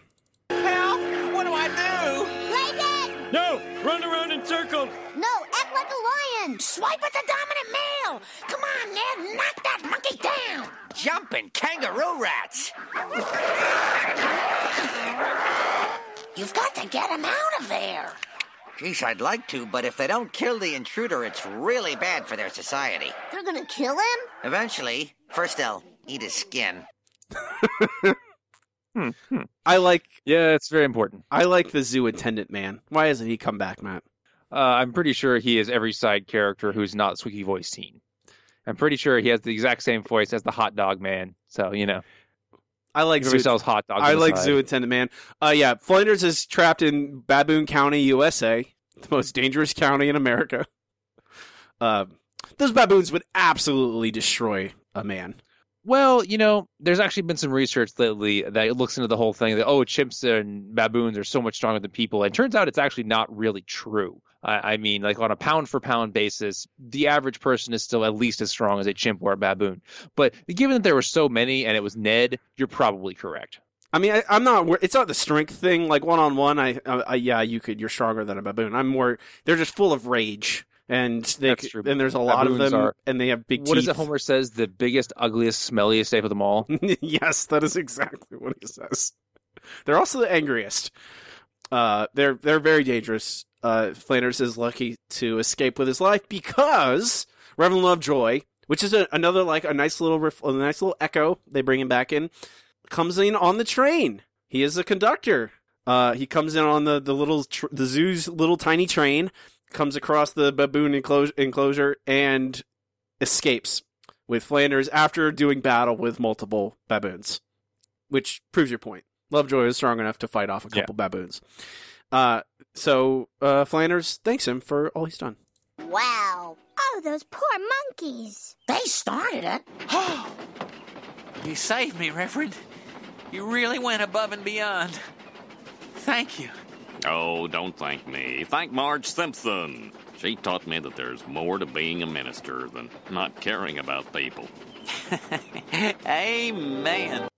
Help! What do I do? Play dead! No! Run around in circles! No, act like a lion! Swipe at the dominant male. Come on, Ned, knock that monkey down. Jumping kangaroo rats. You've got to get him out of there. Geez, I'd like to, but if they don't kill the intruder, it's really bad for their society. They're gonna kill him? Eventually, first they'll eat his skin. Hmm, hmm. I like Yeah, it's very important. I like the zoo attendant man. Why hasn't he come back, Matt? Uh, I'm pretty sure he is every side character who's not Squeaky Voice Teen. I'm pretty sure he has the exact same voice as the hot dog man. So you know, I like everybody zoo. sells hot dogs. I like side. zoo attendant man. Uh, yeah, Flanders is trapped in Baboon County, USA, the most dangerous county in America. Uh, those baboons would absolutely destroy a man. Well, you know, there's actually been some research lately that looks into the whole thing that oh, chimps and baboons are so much stronger than people, and it turns out it's actually not really true. I, I mean, like on a pound for pound basis, the average person is still at least as strong as a chimp or a baboon. But given that there were so many and it was Ned, you're probably correct. I mean, I, I'm not. It's not the strength thing. Like one on one, I, yeah, you could. You're stronger than a baboon. I'm more. They're just full of rage, and they That's true. and there's a lot of them, are- and they have big What teeth. it Homer says? The biggest, ugliest, smelliest ape of them all. yes, that is exactly what he says. They're also the angriest. Uh, they're they're very dangerous. Uh, Flanders is lucky to escape with his life because Reverend Lovejoy, which is a, another like a nice little ref- a nice little echo. They bring him back in, comes in on the train. He is a conductor. Uh, he comes in on the the little tr- the zoo's little tiny train, comes across the baboon enclosure, enclosure and escapes with Flanders after doing battle with multiple baboons, which proves your point. Lovejoy is strong enough to fight off a couple baboons. Uh, so uh, Flanders thanks him for all he's done. Wow. Oh, those poor monkeys. They started it. Oh, You saved me, Reverend. You really went above and beyond. Thank you. Oh, don't thank me. Thank Marge Simpson. She taught me that there's more to being a minister than not caring about people. Amen.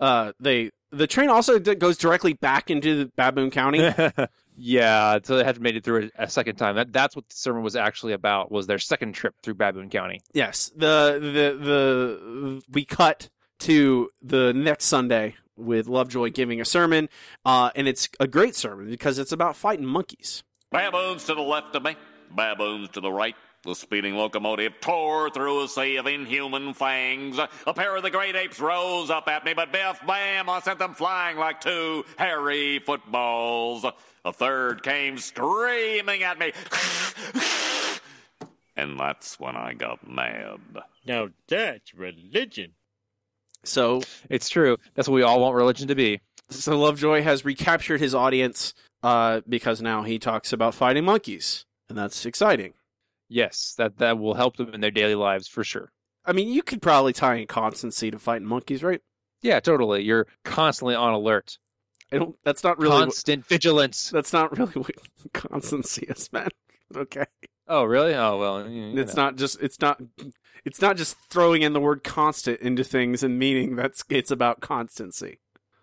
Uh, they the train also d- goes directly back into Baboon County. yeah, so they had to made it through a, a second time. That that's what the sermon was actually about. Was their second trip through Baboon County. yes, the the the we cut to the next Sunday with Lovejoy giving a sermon, uh, and it's a great sermon because it's about fighting monkeys. Baboons to the left of me, baboons to the right. The speeding locomotive tore through a sea of inhuman fangs. A pair of the great apes rose up at me, but biff bam, I sent them flying like two hairy footballs. A third came screaming at me. and that's when I got mad. Now that's religion. So it's true. That's what we all want religion to be. So Lovejoy has recaptured his audience uh, because now he talks about fighting monkeys, and that's exciting. Yes, that that will help them in their daily lives for sure. I mean, you could probably tie in constancy to fighting monkeys, right? Yeah, totally. You're constantly on alert. I don't. That's not really constant what, vigilance. That's not really what constancy is, man. Okay. Oh, really? Oh, well. You, it's not just. It's not. It's not just throwing in the word constant into things and meaning. That's. It's about constancy.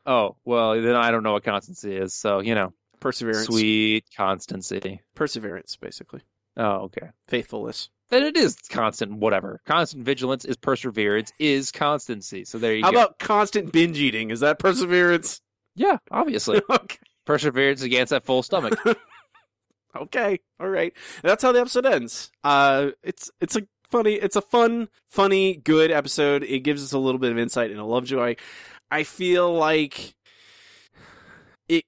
Oh well, then I don't know what constancy is. So you know, perseverance. Sweet constancy. Perseverance, basically. Oh, okay. Faithfulness. Then it is constant, whatever. Constant vigilance is perseverance, is constancy. So there you How go. How about constant binge eating? Is that perseverance? Yeah, obviously. okay. Perseverance against that full stomach. okay, all right. That's how the episode ends. Uh, it's it's a funny, it's a fun, funny, good episode. It gives us a little bit of insight into Lovejoy. I feel like it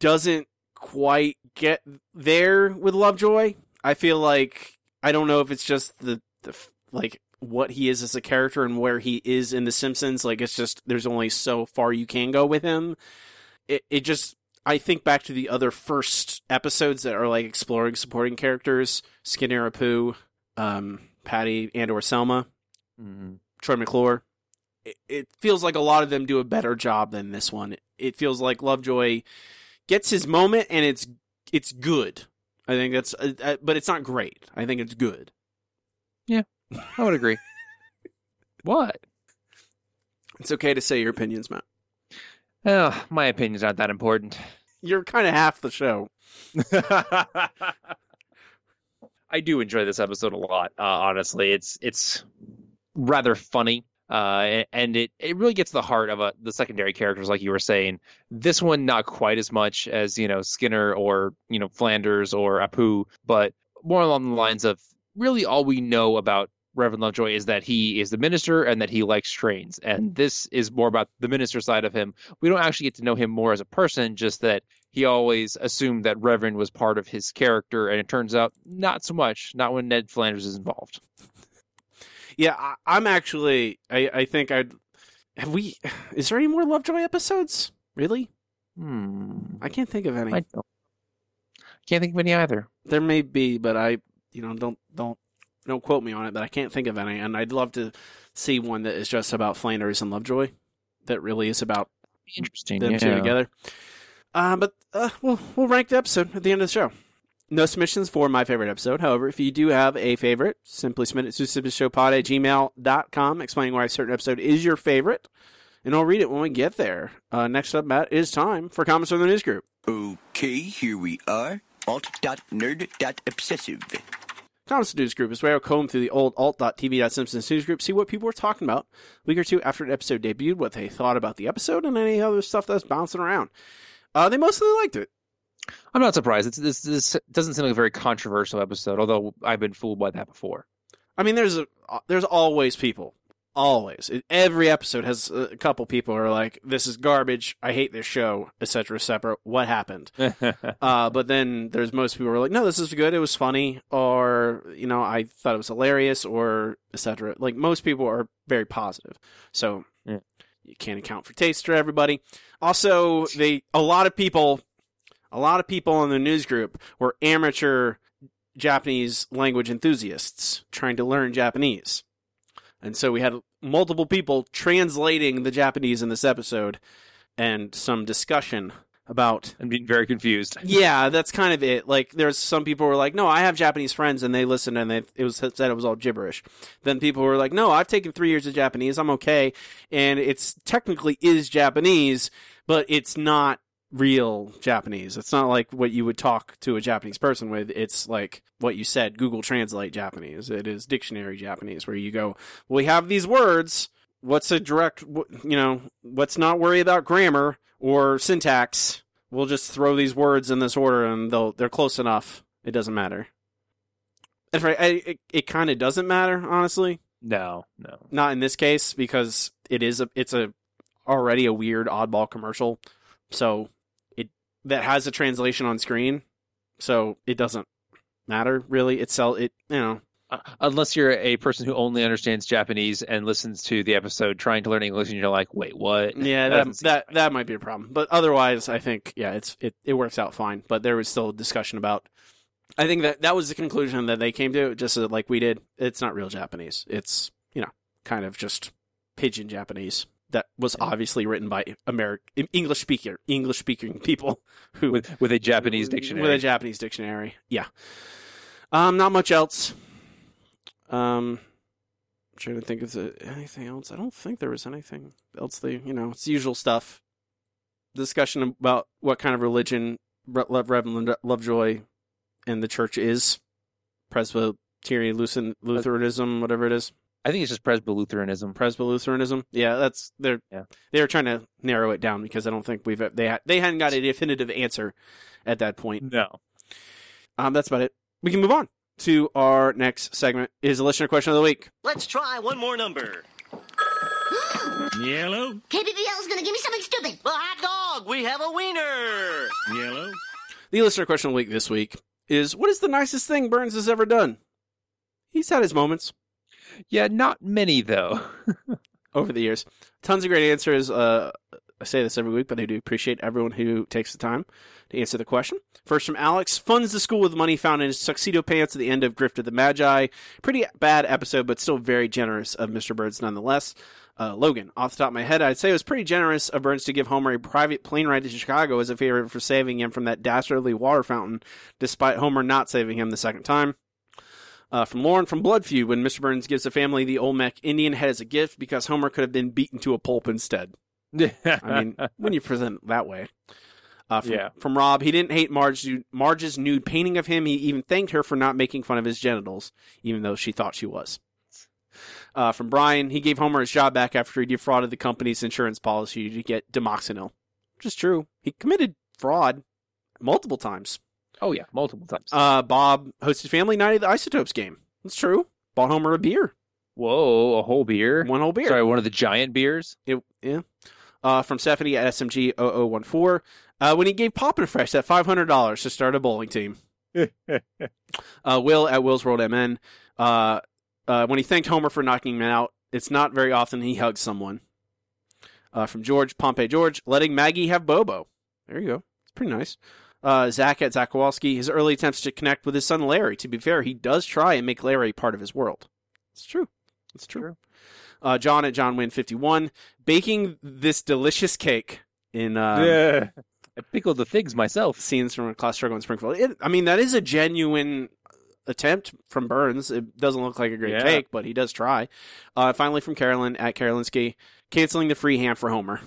doesn't quite get there with Lovejoy. I feel like I don't know if it's just the the like what he is as a character and where he is in the Simpsons. Like it's just there's only so far you can go with him. It it just I think back to the other first episodes that are like exploring supporting characters, Skinner Apu, um, Patty and or Selma, mm-hmm. Troy McClure. It, it feels like a lot of them do a better job than this one. It feels like Lovejoy gets his moment and it's it's good. I think that's, uh, uh, but it's not great. I think it's good. Yeah, I would agree. what? It's okay to say your opinions, Matt. Oh, my opinion's are not that important. You're kind of half the show. I do enjoy this episode a lot. Uh, honestly, it's it's rather funny. Uh, and it, it really gets the heart of a, the secondary characters, like you were saying. This one, not quite as much as you know Skinner or you know Flanders or Apu, but more along the lines of really all we know about Reverend Lovejoy is that he is the minister and that he likes trains. And this is more about the minister side of him. We don't actually get to know him more as a person, just that he always assumed that Reverend was part of his character, and it turns out not so much. Not when Ned Flanders is involved. Yeah, I, am actually. I, I think I'd. Have we? Is there any more Lovejoy episodes? Really? Hmm. I can't think of any. I don't. Can't think of any either. There may be, but I, you know, don't don't don't quote me on it. But I can't think of any, and I'd love to see one that is just about Flanders and Lovejoy. That really is about interesting them yeah. two together. Uh, but uh, we'll we'll rank the episode at the end of the show. No submissions for my favorite episode. However, if you do have a favorite, simply submit it to submissionshowpod at gmail.com explaining why a certain episode is your favorite, and I'll read it when we get there. Uh, next up, Matt, is time for comments from the news group. Okay, here we are. Alt.nerd.obsessive. Comments News Group is where I comb through the old alt.tv.simpsons news group, see what people were talking about a week or two after an episode debuted, what they thought about the episode, and any other stuff that's bouncing around. Uh, they mostly liked it. I'm not surprised. It's, this this doesn't seem like a very controversial episode, although I've been fooled by that before. I mean, there's a there's always people, always. Every episode has a couple people who are like, "This is garbage. I hate this show," etc. etc. What happened? uh, but then there's most people who are like, "No, this is good. It was funny," or you know, "I thought it was hilarious," or etc. Like most people are very positive. So. You can't account for taste for everybody. Also, they a lot of people a lot of people in the news group were amateur Japanese language enthusiasts trying to learn Japanese. And so we had multiple people translating the Japanese in this episode and some discussion about and being very confused. Yeah, that's kind of it. Like there's some people who were like, "No, I have Japanese friends," and they listened and they it was said it was all gibberish. Then people were like, "No, I've taken three years of Japanese. I'm okay," and it's technically is Japanese, but it's not real Japanese. It's not like what you would talk to a Japanese person with. It's like what you said, Google Translate Japanese. It is dictionary Japanese, where you go, well, we have these words. what's a direct, you know, let's not worry about grammar or syntax. We'll just throw these words in this order and they'll they're close enough. It doesn't matter. In fact, I, it, it kind of doesn't matter, honestly. No, no. Not in this case because it is a it's a already a weird oddball commercial. So it that has a translation on screen. So it doesn't matter really. It sell it, you know. Uh, unless you're a person who only understands Japanese and listens to the episode trying to learn English, and you're like, "Wait, what?" Yeah, that that, that might be a problem. But otherwise, I think yeah, it's it, it works out fine. But there was still a discussion about. I think that that was the conclusion that they came to, just like we did. It's not real Japanese. It's you know kind of just pigeon Japanese that was obviously written by American English speaker English speaking people who with with a Japanese dictionary. with a Japanese dictionary. Yeah. Um, not much else. Um, I'm trying to think of the, anything else. I don't think there was anything else. They, you know, it's the usual stuff. Discussion about what kind of religion Re- Rev- Reverend Lovejoy and the church is. Presbyterian Lutheranism, whatever it is. I think it's just Presbylutheranism. Presbylutheranism. Yeah, that's they're Yeah. they're trying to narrow it down because I don't think we've they ha- they hadn't got a definitive answer at that point. No. Um, that's about it. We can move on to our next segment. Is a listener question of the week. Let's try one more number. Yellow. KBBL is gonna give me something stupid. The hot dog. We have a wiener. Yellow. The listener question of the week this week is: What is the nicest thing Burns has ever done? He's had his moments. Yeah, not many though. over the years. Tons of great answers. Uh, I say this every week, but I do appreciate everyone who takes the time to answer the question. First from Alex, funds the school with money found in his tuxedo pants at the end of Grift of the Magi. Pretty bad episode, but still very generous of Mr. Burns nonetheless. Uh, Logan, off the top of my head, I'd say it was pretty generous of Burns to give Homer a private plane ride to Chicago as a favor for saving him from that dastardly water fountain, despite Homer not saving him the second time. Uh, from Lauren from Blood Feud, when Mr. Burns gives the family the Olmec Indian head as a gift because Homer could have been beaten to a pulp instead. I mean, when you present it that way. Uh, from, Yeah. from Rob, he didn't hate Marge, Marge's nude painting of him. He even thanked her for not making fun of his genitals, even though she thought she was. Uh, from Brian, he gave Homer his job back after he defrauded the company's insurance policy to get Dimoxinil, which is true. He committed fraud multiple times. Oh yeah, multiple times. Uh, Bob hosted family night at the Isotopes game. That's true. Bought Homer a beer. Whoa, a whole beer. One whole beer. Sorry, one of the giant beers. It, yeah. Uh, from Stephanie at SMG 0014. Uh, when he gave Poppin' Fresh that $500 to start a bowling team. Uh, Will at Will's World MN. Uh, uh, when he thanked Homer for knocking him out, it's not very often he hugs someone. Uh, from George, Pompey George, letting Maggie have Bobo. There you go. It's pretty nice. Uh, Zach at Zach Kowalski, his early attempts to connect with his son Larry. To be fair, he does try and make Larry part of his world. It's true. It's true. Uh, John at John Win 51, baking this delicious cake in uh, yeah. I pickled the figs myself. Scenes from a class struggle in Springfield. It, I mean, that is a genuine attempt from Burns. It doesn't look like a great Yeah. cake, but he does try. Uh, finally, from Carolyn at Karolinsky, canceling the free ham for Homer.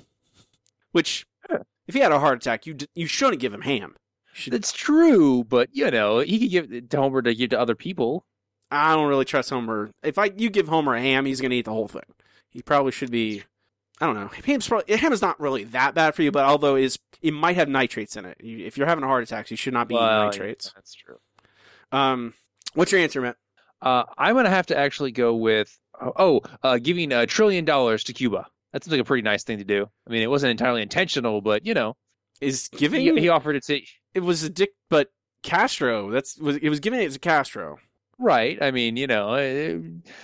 Which, if he had a heart attack, you d- you shouldn't give him ham. It's true, but you know he could give it to Homer to give to other people. I don't really trust Homer. If I you give Homer a ham, he's going to eat the whole thing. He probably should be. I don't know. Ham's probably, ham is not really that bad for you, but although it is it might have nitrates in it. You, if you're having a heart attack, you should not be Well, eating yeah, nitrates. that's true. Um, what's your answer, Matt? Uh, I'm gonna have to actually go with oh, uh, giving a trillion dollars to Cuba. That seems like a pretty nice thing to do. I mean, it wasn't entirely intentional, but you know, Is giving he, he offered it to it was a dick, but Castro. That's was it was giving it to Castro. Right. I mean, you know, uh,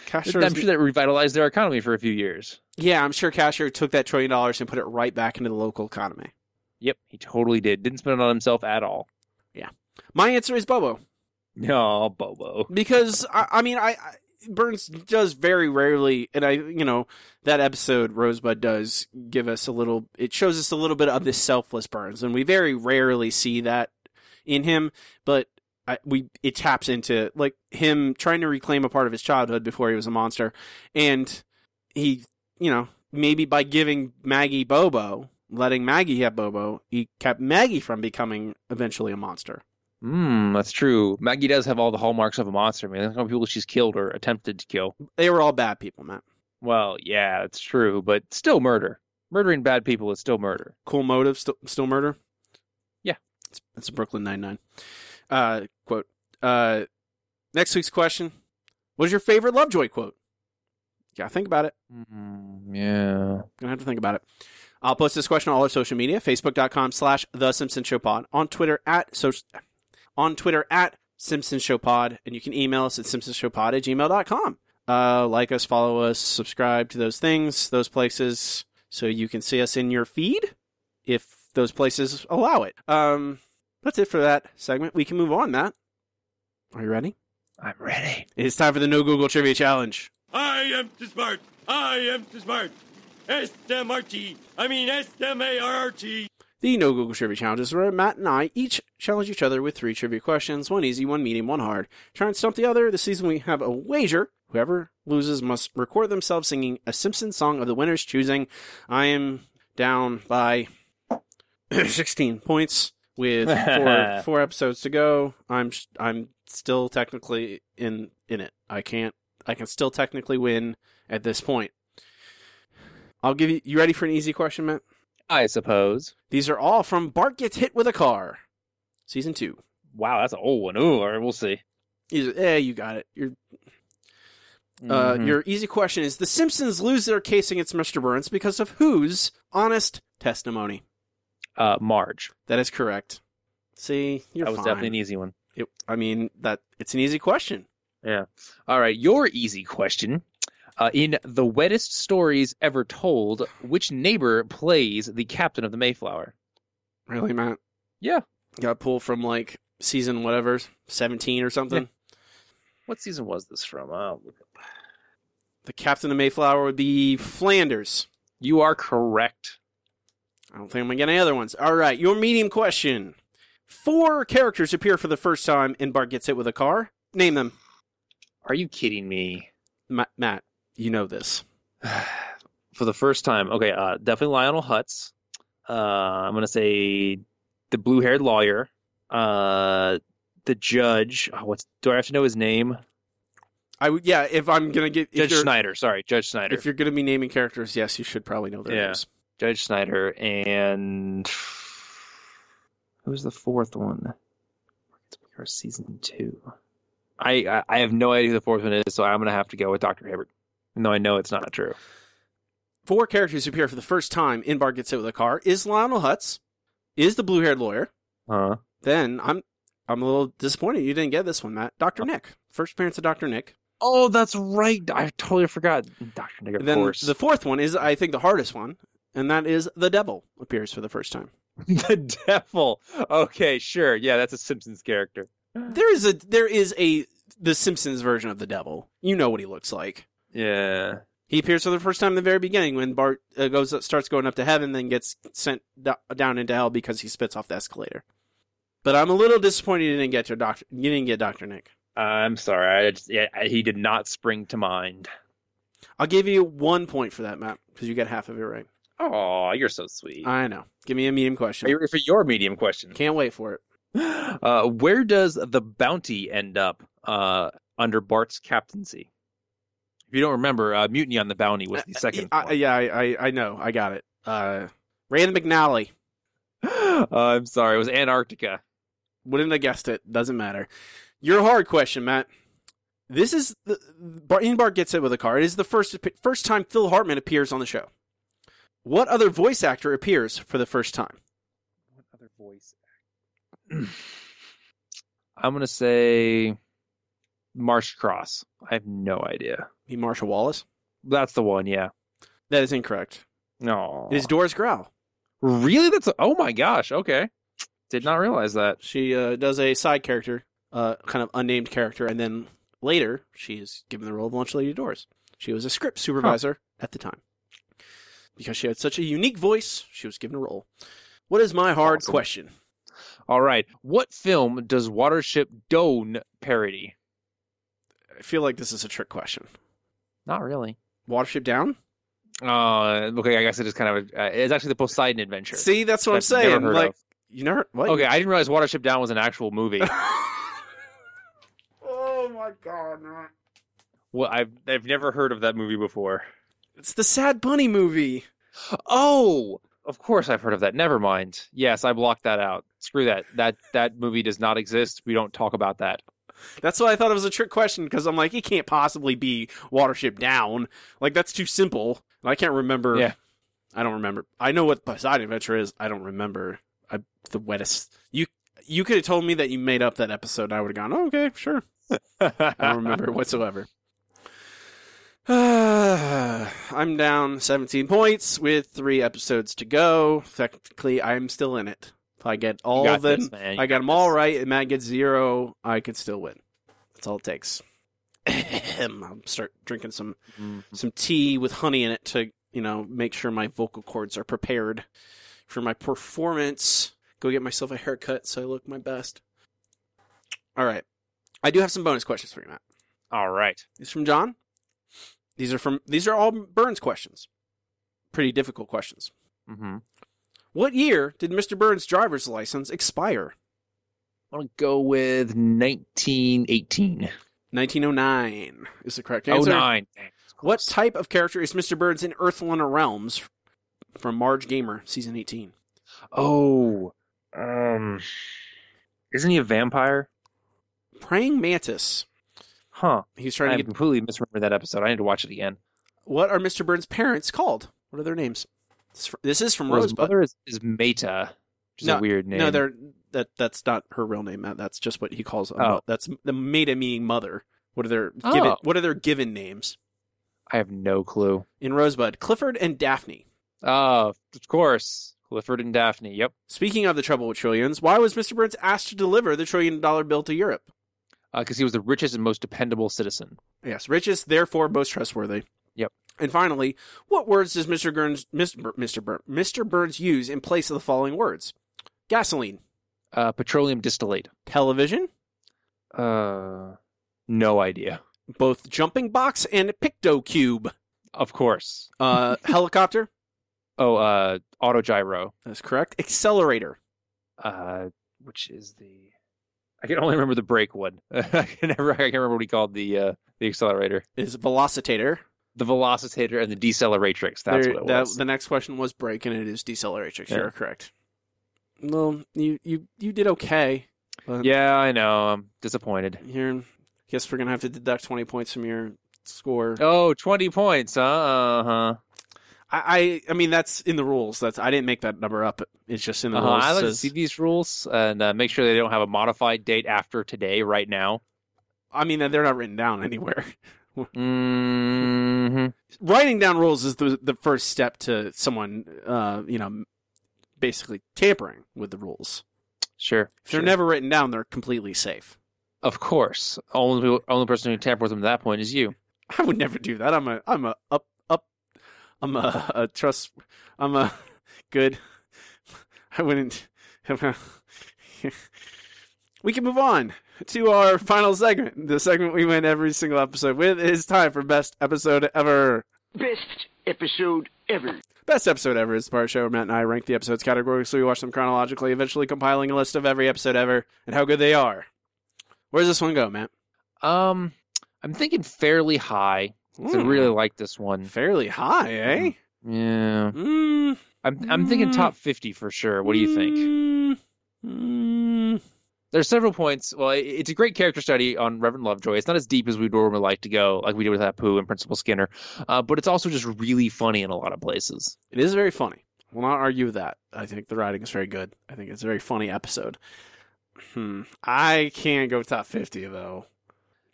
Castro's- I'm sure that revitalized their economy for a few years. Yeah, I'm sure Castro took that trillion dollars and put it right back into the local economy. Yep, he totally did. Didn't spend it on himself at all. Yeah, my answer is Bobo. No, Bobo. because I, I mean, I, I Burns does very rarely, and I, you know, that episode Rosebud does give us a little. It shows us a little bit of this selfless Burns, and we very rarely see that in him. But I, we it taps into like him trying to reclaim a part of his childhood before he was a monster, and he, you know, maybe by giving Maggie Bobo, letting Maggie have Bobo, he kept Maggie from becoming eventually a monster. Hmm, that's true. Maggie does have all the hallmarks of a monster. I mean, how many people she's killed or attempted to kill. They were all bad people, Matt. Well, yeah, it's true, but still murder. Murdering bad people is still murder. Cool motive, still, still murder. Yeah. It's, it's a Brooklyn Nine Nine. Uh, quote. Uh, next week's question: What is your favorite Lovejoy quote? Yeah, think about it. Mm, yeah. Gonna have to think about it. I'll post this question on all our social media: Facebook.com slash The Simpson Show Pod, on Twitter at so, on Twitter at Simpson Show Pod, and you can email us at simpsonshowpod at gmail.com. Uh, like us, follow us, subscribe to those things, those places, so you can see us in your feed if those places allow it. Um, that's it for that segment. We can move on, Matt. Are you ready? I'm ready. It's time for the No Google Trivia Challenge. I am too smart. I am too smart. S-M-R-T. I mean S-M-A-R-R-T. The No Google Trivia Challenge is where Matt and I each challenge each other with three trivia questions, one easy, one medium, one hard. Try and stump the other. This season we have a wager. Whoever loses must record themselves singing a Simpsons song of the winner's choosing. I am down by 16 points with four, four episodes to go. I'm I'm still technically in in it. I can't. I can still technically win at this point. I'll give you. You ready for an easy question, Matt? I suppose. These are all from Bart Gets Hit with a Car, season two. Wow, that's an old one. Ooh, all right, we'll see. Eh, you got it. Your uh, Mhm. your easy question is: The Simpsons lose their case against Mr. Burns because of whose honest testimony? Uh, Marge. That is correct. See, you're that was fine. definitely an easy one. It, I mean, that it's an easy question. Yeah. All right, your easy question. Uh, in the wettest stories ever told, which neighbor plays the captain of the Mayflower? Really, Matt? Yeah. Got pulled from like season whatever, seventeen or something. What season was this from? I'll look up. The captain of Mayflower would be Flanders. You are correct. I don't think I'm gonna get any other ones. All right, your medium question. Four characters appear for the first time and Bart Gets Hit with a Car. Name them. Are you kidding me? Ma- Matt, you know this. For the first time, okay, uh, definitely Lionel Hutz. Uh, I'm gonna say the blue-haired lawyer. Uh, the judge. Oh, what's? Do I have to know his name? I would, yeah. If I'm gonna get Judge Snyder. Sorry, Judge Snyder. If you're gonna be naming characters, yes, you should probably know their yeah, names. Judge Snyder and who's the fourth one? Or season two. I, I I have no idea who the fourth one is, so I'm gonna have to go with Doctor Hibbert. No, I know it's not true. Four characters who appear for the first time in Bart Gets Hit with a Car is Lionel Hutz, is the blue-haired lawyer. Uh-huh. Then I'm I'm a little disappointed you didn't get this one, Matt. Doctor Nick, first appearance of Doctor Nick. Oh, that's right. I totally forgot. Doctor Nick, of then course. the fourth one is I think the hardest one, and that is the Devil appears for the first time. the devil. Okay, sure. Yeah, that's a Simpsons character. There is a there is a the Simpsons version of the Devil. You know what he looks like. Yeah. He appears for the first time in the very beginning when Bart uh, goes starts going up to heaven, then gets sent do- down into hell because he spits off the escalator. But I'm a little disappointed you didn't get your doctor. You didn't get Doctor Nick. I'm sorry. I just, yeah, he did not spring to mind. I'll give you one point for that, Matt, because you got half of it right. Oh, you're so sweet. I know. Give me a medium question. Are you ready for your medium question? Can't wait for it. Uh, where does the bounty end up uh, under Bart's captaincy? If you don't remember, uh, Mutiny on the Bounty was the second. I, yeah, I, I I know. I got it. Uh, Rand McNally. uh, I'm sorry, it was Antarctica. Wouldn't have guessed it. Doesn't matter. Your hard question, Matt. This is the Bar- in Bart gets it with a car. It is the first first time Phil Hartman appears on the show. What other voice actor appears for the first time? What other voice? Actor? I'm gonna say Marsh Cross. I have no idea. Be Marcia Wallace. That's the one. Yeah. That is incorrect. No. It is Doris Grau. Really? That's a, oh my gosh. Okay. Did not realize that. She uh, does a side character, uh, kind of unnamed character, and then later she is given the role of Lunch Lady Doris. She was a script supervisor at the time. Because she had such a unique voice, she was given a role. What is my hard Awesome. question? All right. What film does Watership Doan parody? I feel like this is a trick question. Not really. Watership Down? Uh, okay. I guess it is kind of. A, uh, it's actually the Poseidon Adventure. See, that's what I'm I've never saying. Like, of. you never. What? Okay, I didn't realize Watership Down was an actual movie. oh my god, well, I've I've never heard of that movie before. It's the Sad Bunny movie. Oh, of course I've heard of that. Never mind. Yes, I blocked that out. Screw that. That that movie does not exist. We don't talk about that. That's why I thought it was a trick question because I'm like, it can't possibly be Watership Down. Like that's too simple. And I can't remember. Yeah. I don't remember. I know what Poseidon Adventure is. I don't remember. I, the wettest. You you could have told me that you made up that episode. And I would have gone, oh, okay, sure. I don't remember whatsoever. I'm down 17 points with three episodes to go. Technically, I'm still in it. If I get all of them, this, I got them all right, and Matt gets zero, I could still win. That's all it takes. I'll start drinking some mm-hmm. some tea with honey in it to you know make sure my vocal cords are prepared for my performance. Go get myself a haircut so I look my best. All right, I do have some bonus questions for you, Matt. All right. These from John. These are from these are all Burns questions. Pretty difficult questions. Mm-hmm. What year did Mr. Burns' driver's license expire? I'm gonna go with 1918. 1909 is the correct answer. 09. What type of character is Mr. Burns in Earthland Realms from Marge Gamer season 18? Oh, um, isn't he a vampire? Praying Mantis. Huh. He's trying I to get. completely misremember that episode. I need to watch it again. What are Mr. Burns' parents called? What are their names? This is from Well, his mother is, is Meta, which is no, a weird name. No, they're that that's not her real name. Matt. That's just what he calls. A Oh. that's the Meta meaning mother. What are their Oh. given? What are their given names I have no clue. in Rosebud? Clifford and Daphne. Oh, of course. Clifford and Daphne. Yep. Speaking of the trouble with trillions, why was Mr. Burns asked to deliver the trillion dollar bill to Europe? Because Uh, he was the richest and most dependable citizen. Yes, richest, therefore most trustworthy. Yep. And finally, what words does Mr. Burns, Mr. Mr. Bur- Mr. Burns use in place of the following words? Gasoline, Uh, petroleum distillate. television, Uh, no idea. both jumping box and picto cube, Of course. uh, helicopter. Oh, uh, autogyro. That's correct. Accelerator. Uh, which is the? I can only remember the brake one. I can never. I can't remember what he called the uh, the accelerator. is velocitator. The velocitator and the deceleratrix. That's There- what it that- was. the next question was brake, and it is deceleratrix. Yeah. You're correct. Well, you you you did okay. Yeah, I know. I'm disappointed. Here, guess we're gonna have to deduct twenty points from your score. Oh, 20 points, Uh huh? I, I mean that's in the rules. That's I didn't make that number up. It's just in the Uh-huh. rules. I like to see these rules and uh, make sure they don't have a modified date after today, right now. I mean they're not written down anywhere. Mm-hmm. Writing down rules is the the first step to someone, uh, you know, basically tampering with the rules. Sure. If they're never written down, they're completely safe. Of course. Only only person who can tamper with them at that point is you. I would never do that. I'm a I'm a up I'm a, a trust I'm a good I wouldn't We can move on to our final segment. The segment we win every single episode with It is time for best episode ever. Best episode ever. Best episode ever is the part of the show where Matt and I rank the episodes categorically, so we watch them chronologically, eventually compiling a list of every episode ever and how good they are. Where does this one go, Matt? Um, I'm thinking fairly high. 'Cause I Hmm. really like this one. Fairly high, eh? Yeah. Mm, I'm I'm thinking top 50 for sure. What do you think? mm, mm. There's several points. Well, it's a great character study on Reverend Lovejoy. It's not as deep as we'd normally like to go, like we did with Apu and Principal Skinner, uh, but it's also just really funny in a lot of places. It is very funny. We'll not argue with that. I think the writing is very good. I think it's a very funny episode. Hmm. I can't go top fifty though.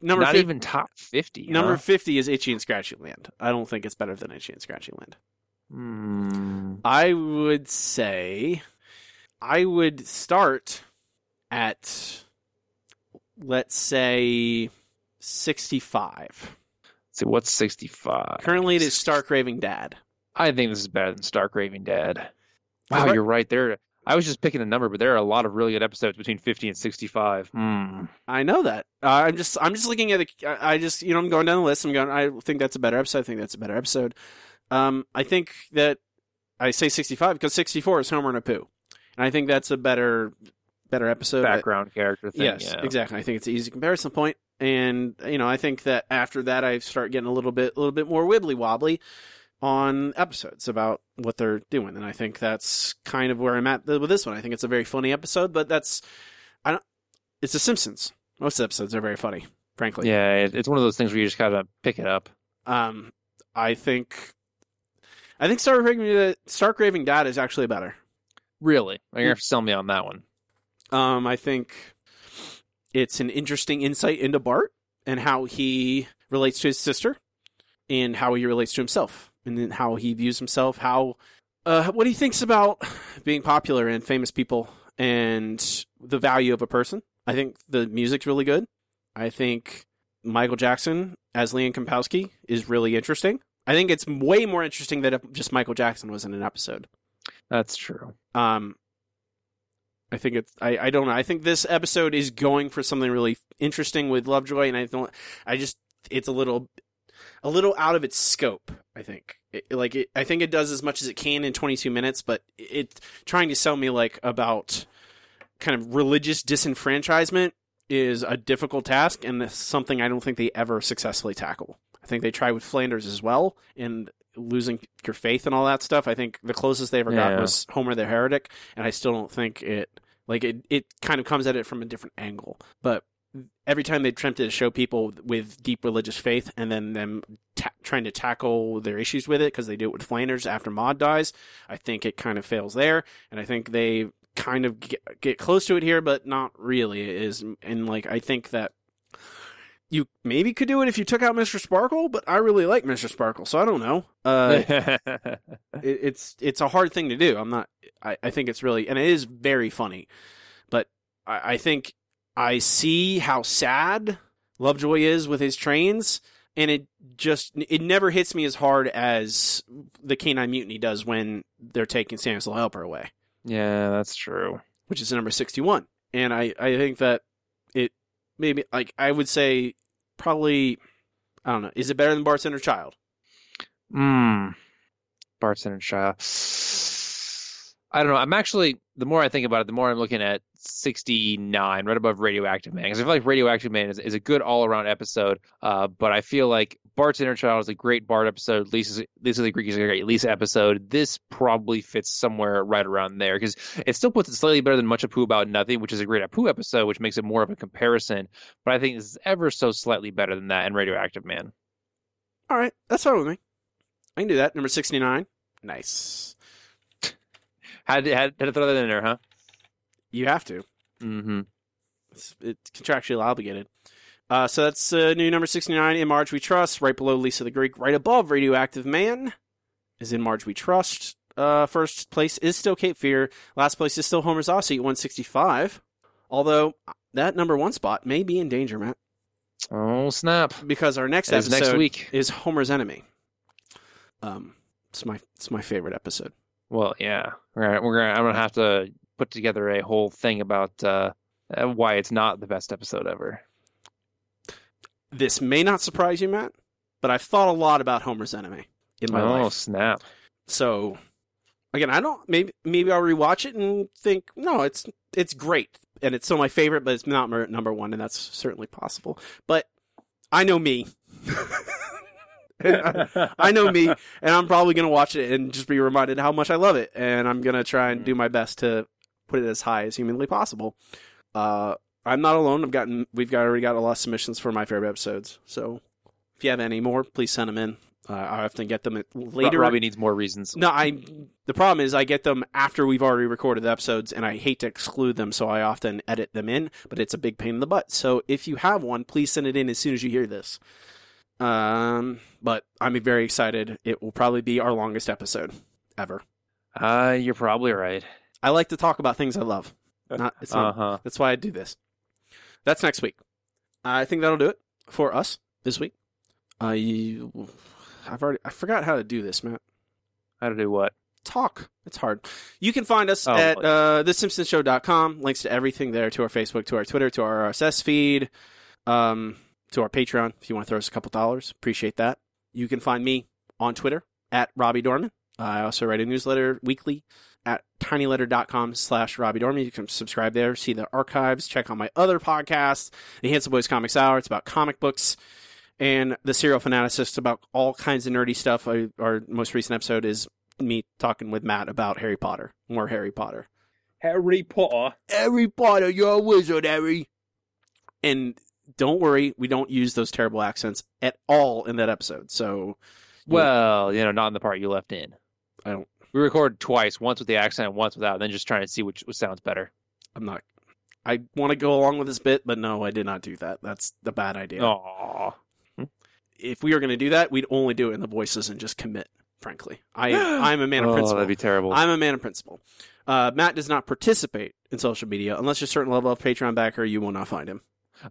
Number not fif- even top 50. number huh? fifty is Itchy and Scratchy Land. I don't think it's better than Itchy and Scratchy Land. Hmm. I would say I would start at let's say sixty five. So what's 65? Currently it is Stark Raving Dad. I think this is better than Stark Raving Dad. Wow, you're right there. I was just picking a number, but there are a lot of really good episodes between 50 and 65. Hmm. I know that. Uh, I'm just I'm just looking at the. I I just you know I'm going down the list. I'm going. I think that's a better episode. I think that's a better episode. Um, I think that I say 65 because 64 is Homer and Apu, and I think that's a better better episode. Background character thing. yes, yeah. exactly. I think it's an easy comparison point, and you know I think that after that I start getting a little bit a little bit more wibbly wobbly. On episodes about what they're doing, and I think that's kind of where I'm at with this one. I think it's a very funny episode, but that's I don't. It's The Simpsons. Most episodes are very funny, frankly. Yeah, it's one of those things where you just gotta pick it up. Um, I think, I think Stark Raving, Stark Raving Dad is actually better. Really, you're gonna have to sell me on that one. Um, I think it's an interesting insight into Bart and how he relates to his sister, and how he relates to himself, and then how he views himself, how uh, what he thinks about being popular and famous people, and the value of a person. I think the music's really good. I think Michael Jackson as Leon Kompowski is really interesting. I think it's way more interesting that if just Michael Jackson was in an episode. That's true. Um, I think it's. I, I don't know. I think this episode is going for something really interesting with Lovejoy, and I don't. I just it's a little, a little out of its scope. I think. It, like it, I think it does as much as it can in 22 minutes, but it's trying to sell me like about kind of religious disenfranchisement is a difficult task, and something I don't think they ever successfully tackle. I think they try with Flanders as well, and losing your faith and all that stuff. I think the closest they ever got was Homer the Heretic, and I still don't think it like it. It kind of comes at it from a different angle, but every time they attempted to show people with deep religious faith and then them ta- trying to tackle their issues with it because they do it with Flanders after Maud dies, I think it kind of fails there, and I think they kind of get, get close to it here, but not really. It is and like I think that you maybe could do it if you took out Mr. Sparkle, but I really like Mr. Sparkle, so I don't know. Uh, it, it's it's a hard thing to do. I'm not. I, I think it's really and it is very funny, but I, I think I see how sad Lovejoy is with his trains, and it just it never hits me as hard as the Canine Mutiny does when they're taking Santa's Little Helper away yeah, that's true. which is number 61. And I, I think that it maybe, like, I would say probably, I don't know, is it better than Bart's Inner Child? Hmm. Bart's Inner Child. I don't know. I'm actually the more I think about it, the more I'm looking at 69, right above Radioactive Man, because I feel like Radioactive Man is, is a good all around episode. Uh, but I feel like Bart's Inner Child is a great Bart episode. Lisa Lisa the Greek is a great Lisa episode. This probably fits somewhere right around there because it still puts it slightly better than Much Apu About Nothing, which is a great Apu episode, which makes it more of a comparison. But I think this is ever so slightly better than that and Radioactive Man. All right, that's fine with me. I can do that. Number 69. Nice. Had had, had to throw that in there, huh? You have to. Mm-hmm. It's, it's contractually obligated. Uh, so that's uh, new number 69 in Marge We Trust, right below Lisa the Greek, right above Radioactive Man is in Marge We Trust. Uh, first place is still Cape Fear. Last place is still Homer's Odyssey at 165. Although that number one spot may be in danger, Matt. Oh snap! Because our next episode next week. is Homer's Enemy. Um, it's my it's my favorite episode. Well, yeah, we're we're gonna, I'm gonna have to put together a whole thing about uh, uh, why it's not the best episode ever. This may not surprise you, Matt, but I've thought a lot about Homer's Enemy in my oh life. Oh snap! So again, I don't maybe maybe I'll rewatch it and think no, it's it's great and it's still my favorite, but it's not my number one, and that's certainly possible. But I know me. I, I know me, and I'm probably gonna watch it and just be reminded how much I love it, and I'm gonna try and do my best to put it as high as humanly possible. Uh, I'm not alone. I've gotten we've got already got a lot of submissions for my favorite episodes. So if you have any more, please send them in. Uh, I often get them later. Robbie needs more reasons. No, I. The problem is I get them after we've already recorded the episodes, and I hate to exclude them, so I often edit them in. But it's a big pain in the butt. So if you have one, please send it in as soon as you hear this. Um, but I'm very excited. It will probably be our longest episode ever. Uh, you're probably right. I like to talk about things I love. Not, it's not, Uh-huh. That's why I do this. That's next week. I think that'll do it for us this week. You, I've already I forgot how to do this, Matt. How to do what? Talk. It's hard. You can find us Oh, at uh, thesimpsonshow.com. Links to everything there to our Facebook, to our Twitter, to our RSS feed, um, to our Patreon. If you want to throw us a couple dollars, appreciate that. You can find me on Twitter at Robbie Dorman. I also write a newsletter weekly at tinyletter.com slash Robbie Dorman. You can subscribe there, see the archives, check out my other podcasts, the Handsome Boys Comics Hour. It's about comic books and the serial fanaticist about all kinds of nerdy stuff. I, our most recent episode is me talking with Matt about Harry Potter, more Harry Potter. Harry Potter. Harry Potter, you're a wizard, Harry. And don't worry, we don't use those terrible accents at all in that episode. So, Well, you know, not in the part you left in. I don't. We record twice, once with the accent and once without, and then just trying to see which, which sounds better. I'm not. I want to go along with this bit, but no, I did not do that. That's the bad idea. Aww. If we were going to do that, we'd only do it in the voices and just commit. Frankly, I I'm a man of Oh, principle. that'd be terrible. I'm a man of principle. Uh, Matt does not participate in social media unless you're a certain level of Patreon backer. You will not find him.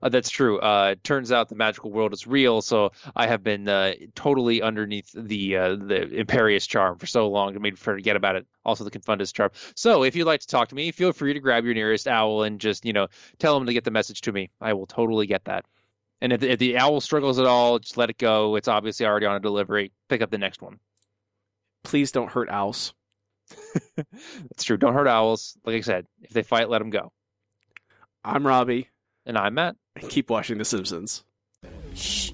Uh, that's true. Uh, it turns out the magical world is real, so I have been uh, totally underneath the uh, the Imperius charm for so long, it made me forget about it. Also, the Confundus charm. So, if you'd like to talk to me, feel free to grab your nearest owl and just you know tell him to get the message to me. I will totally get that. And if the, if the owl struggles at all, just let it go. It's obviously already on a delivery. Pick up the next one. Please don't hurt owls. That's true. Don't hurt owls. Like I said, if they fight, let them go. I'm Robbie. And I'm Matt. Keep watching The Simpsons. Shh.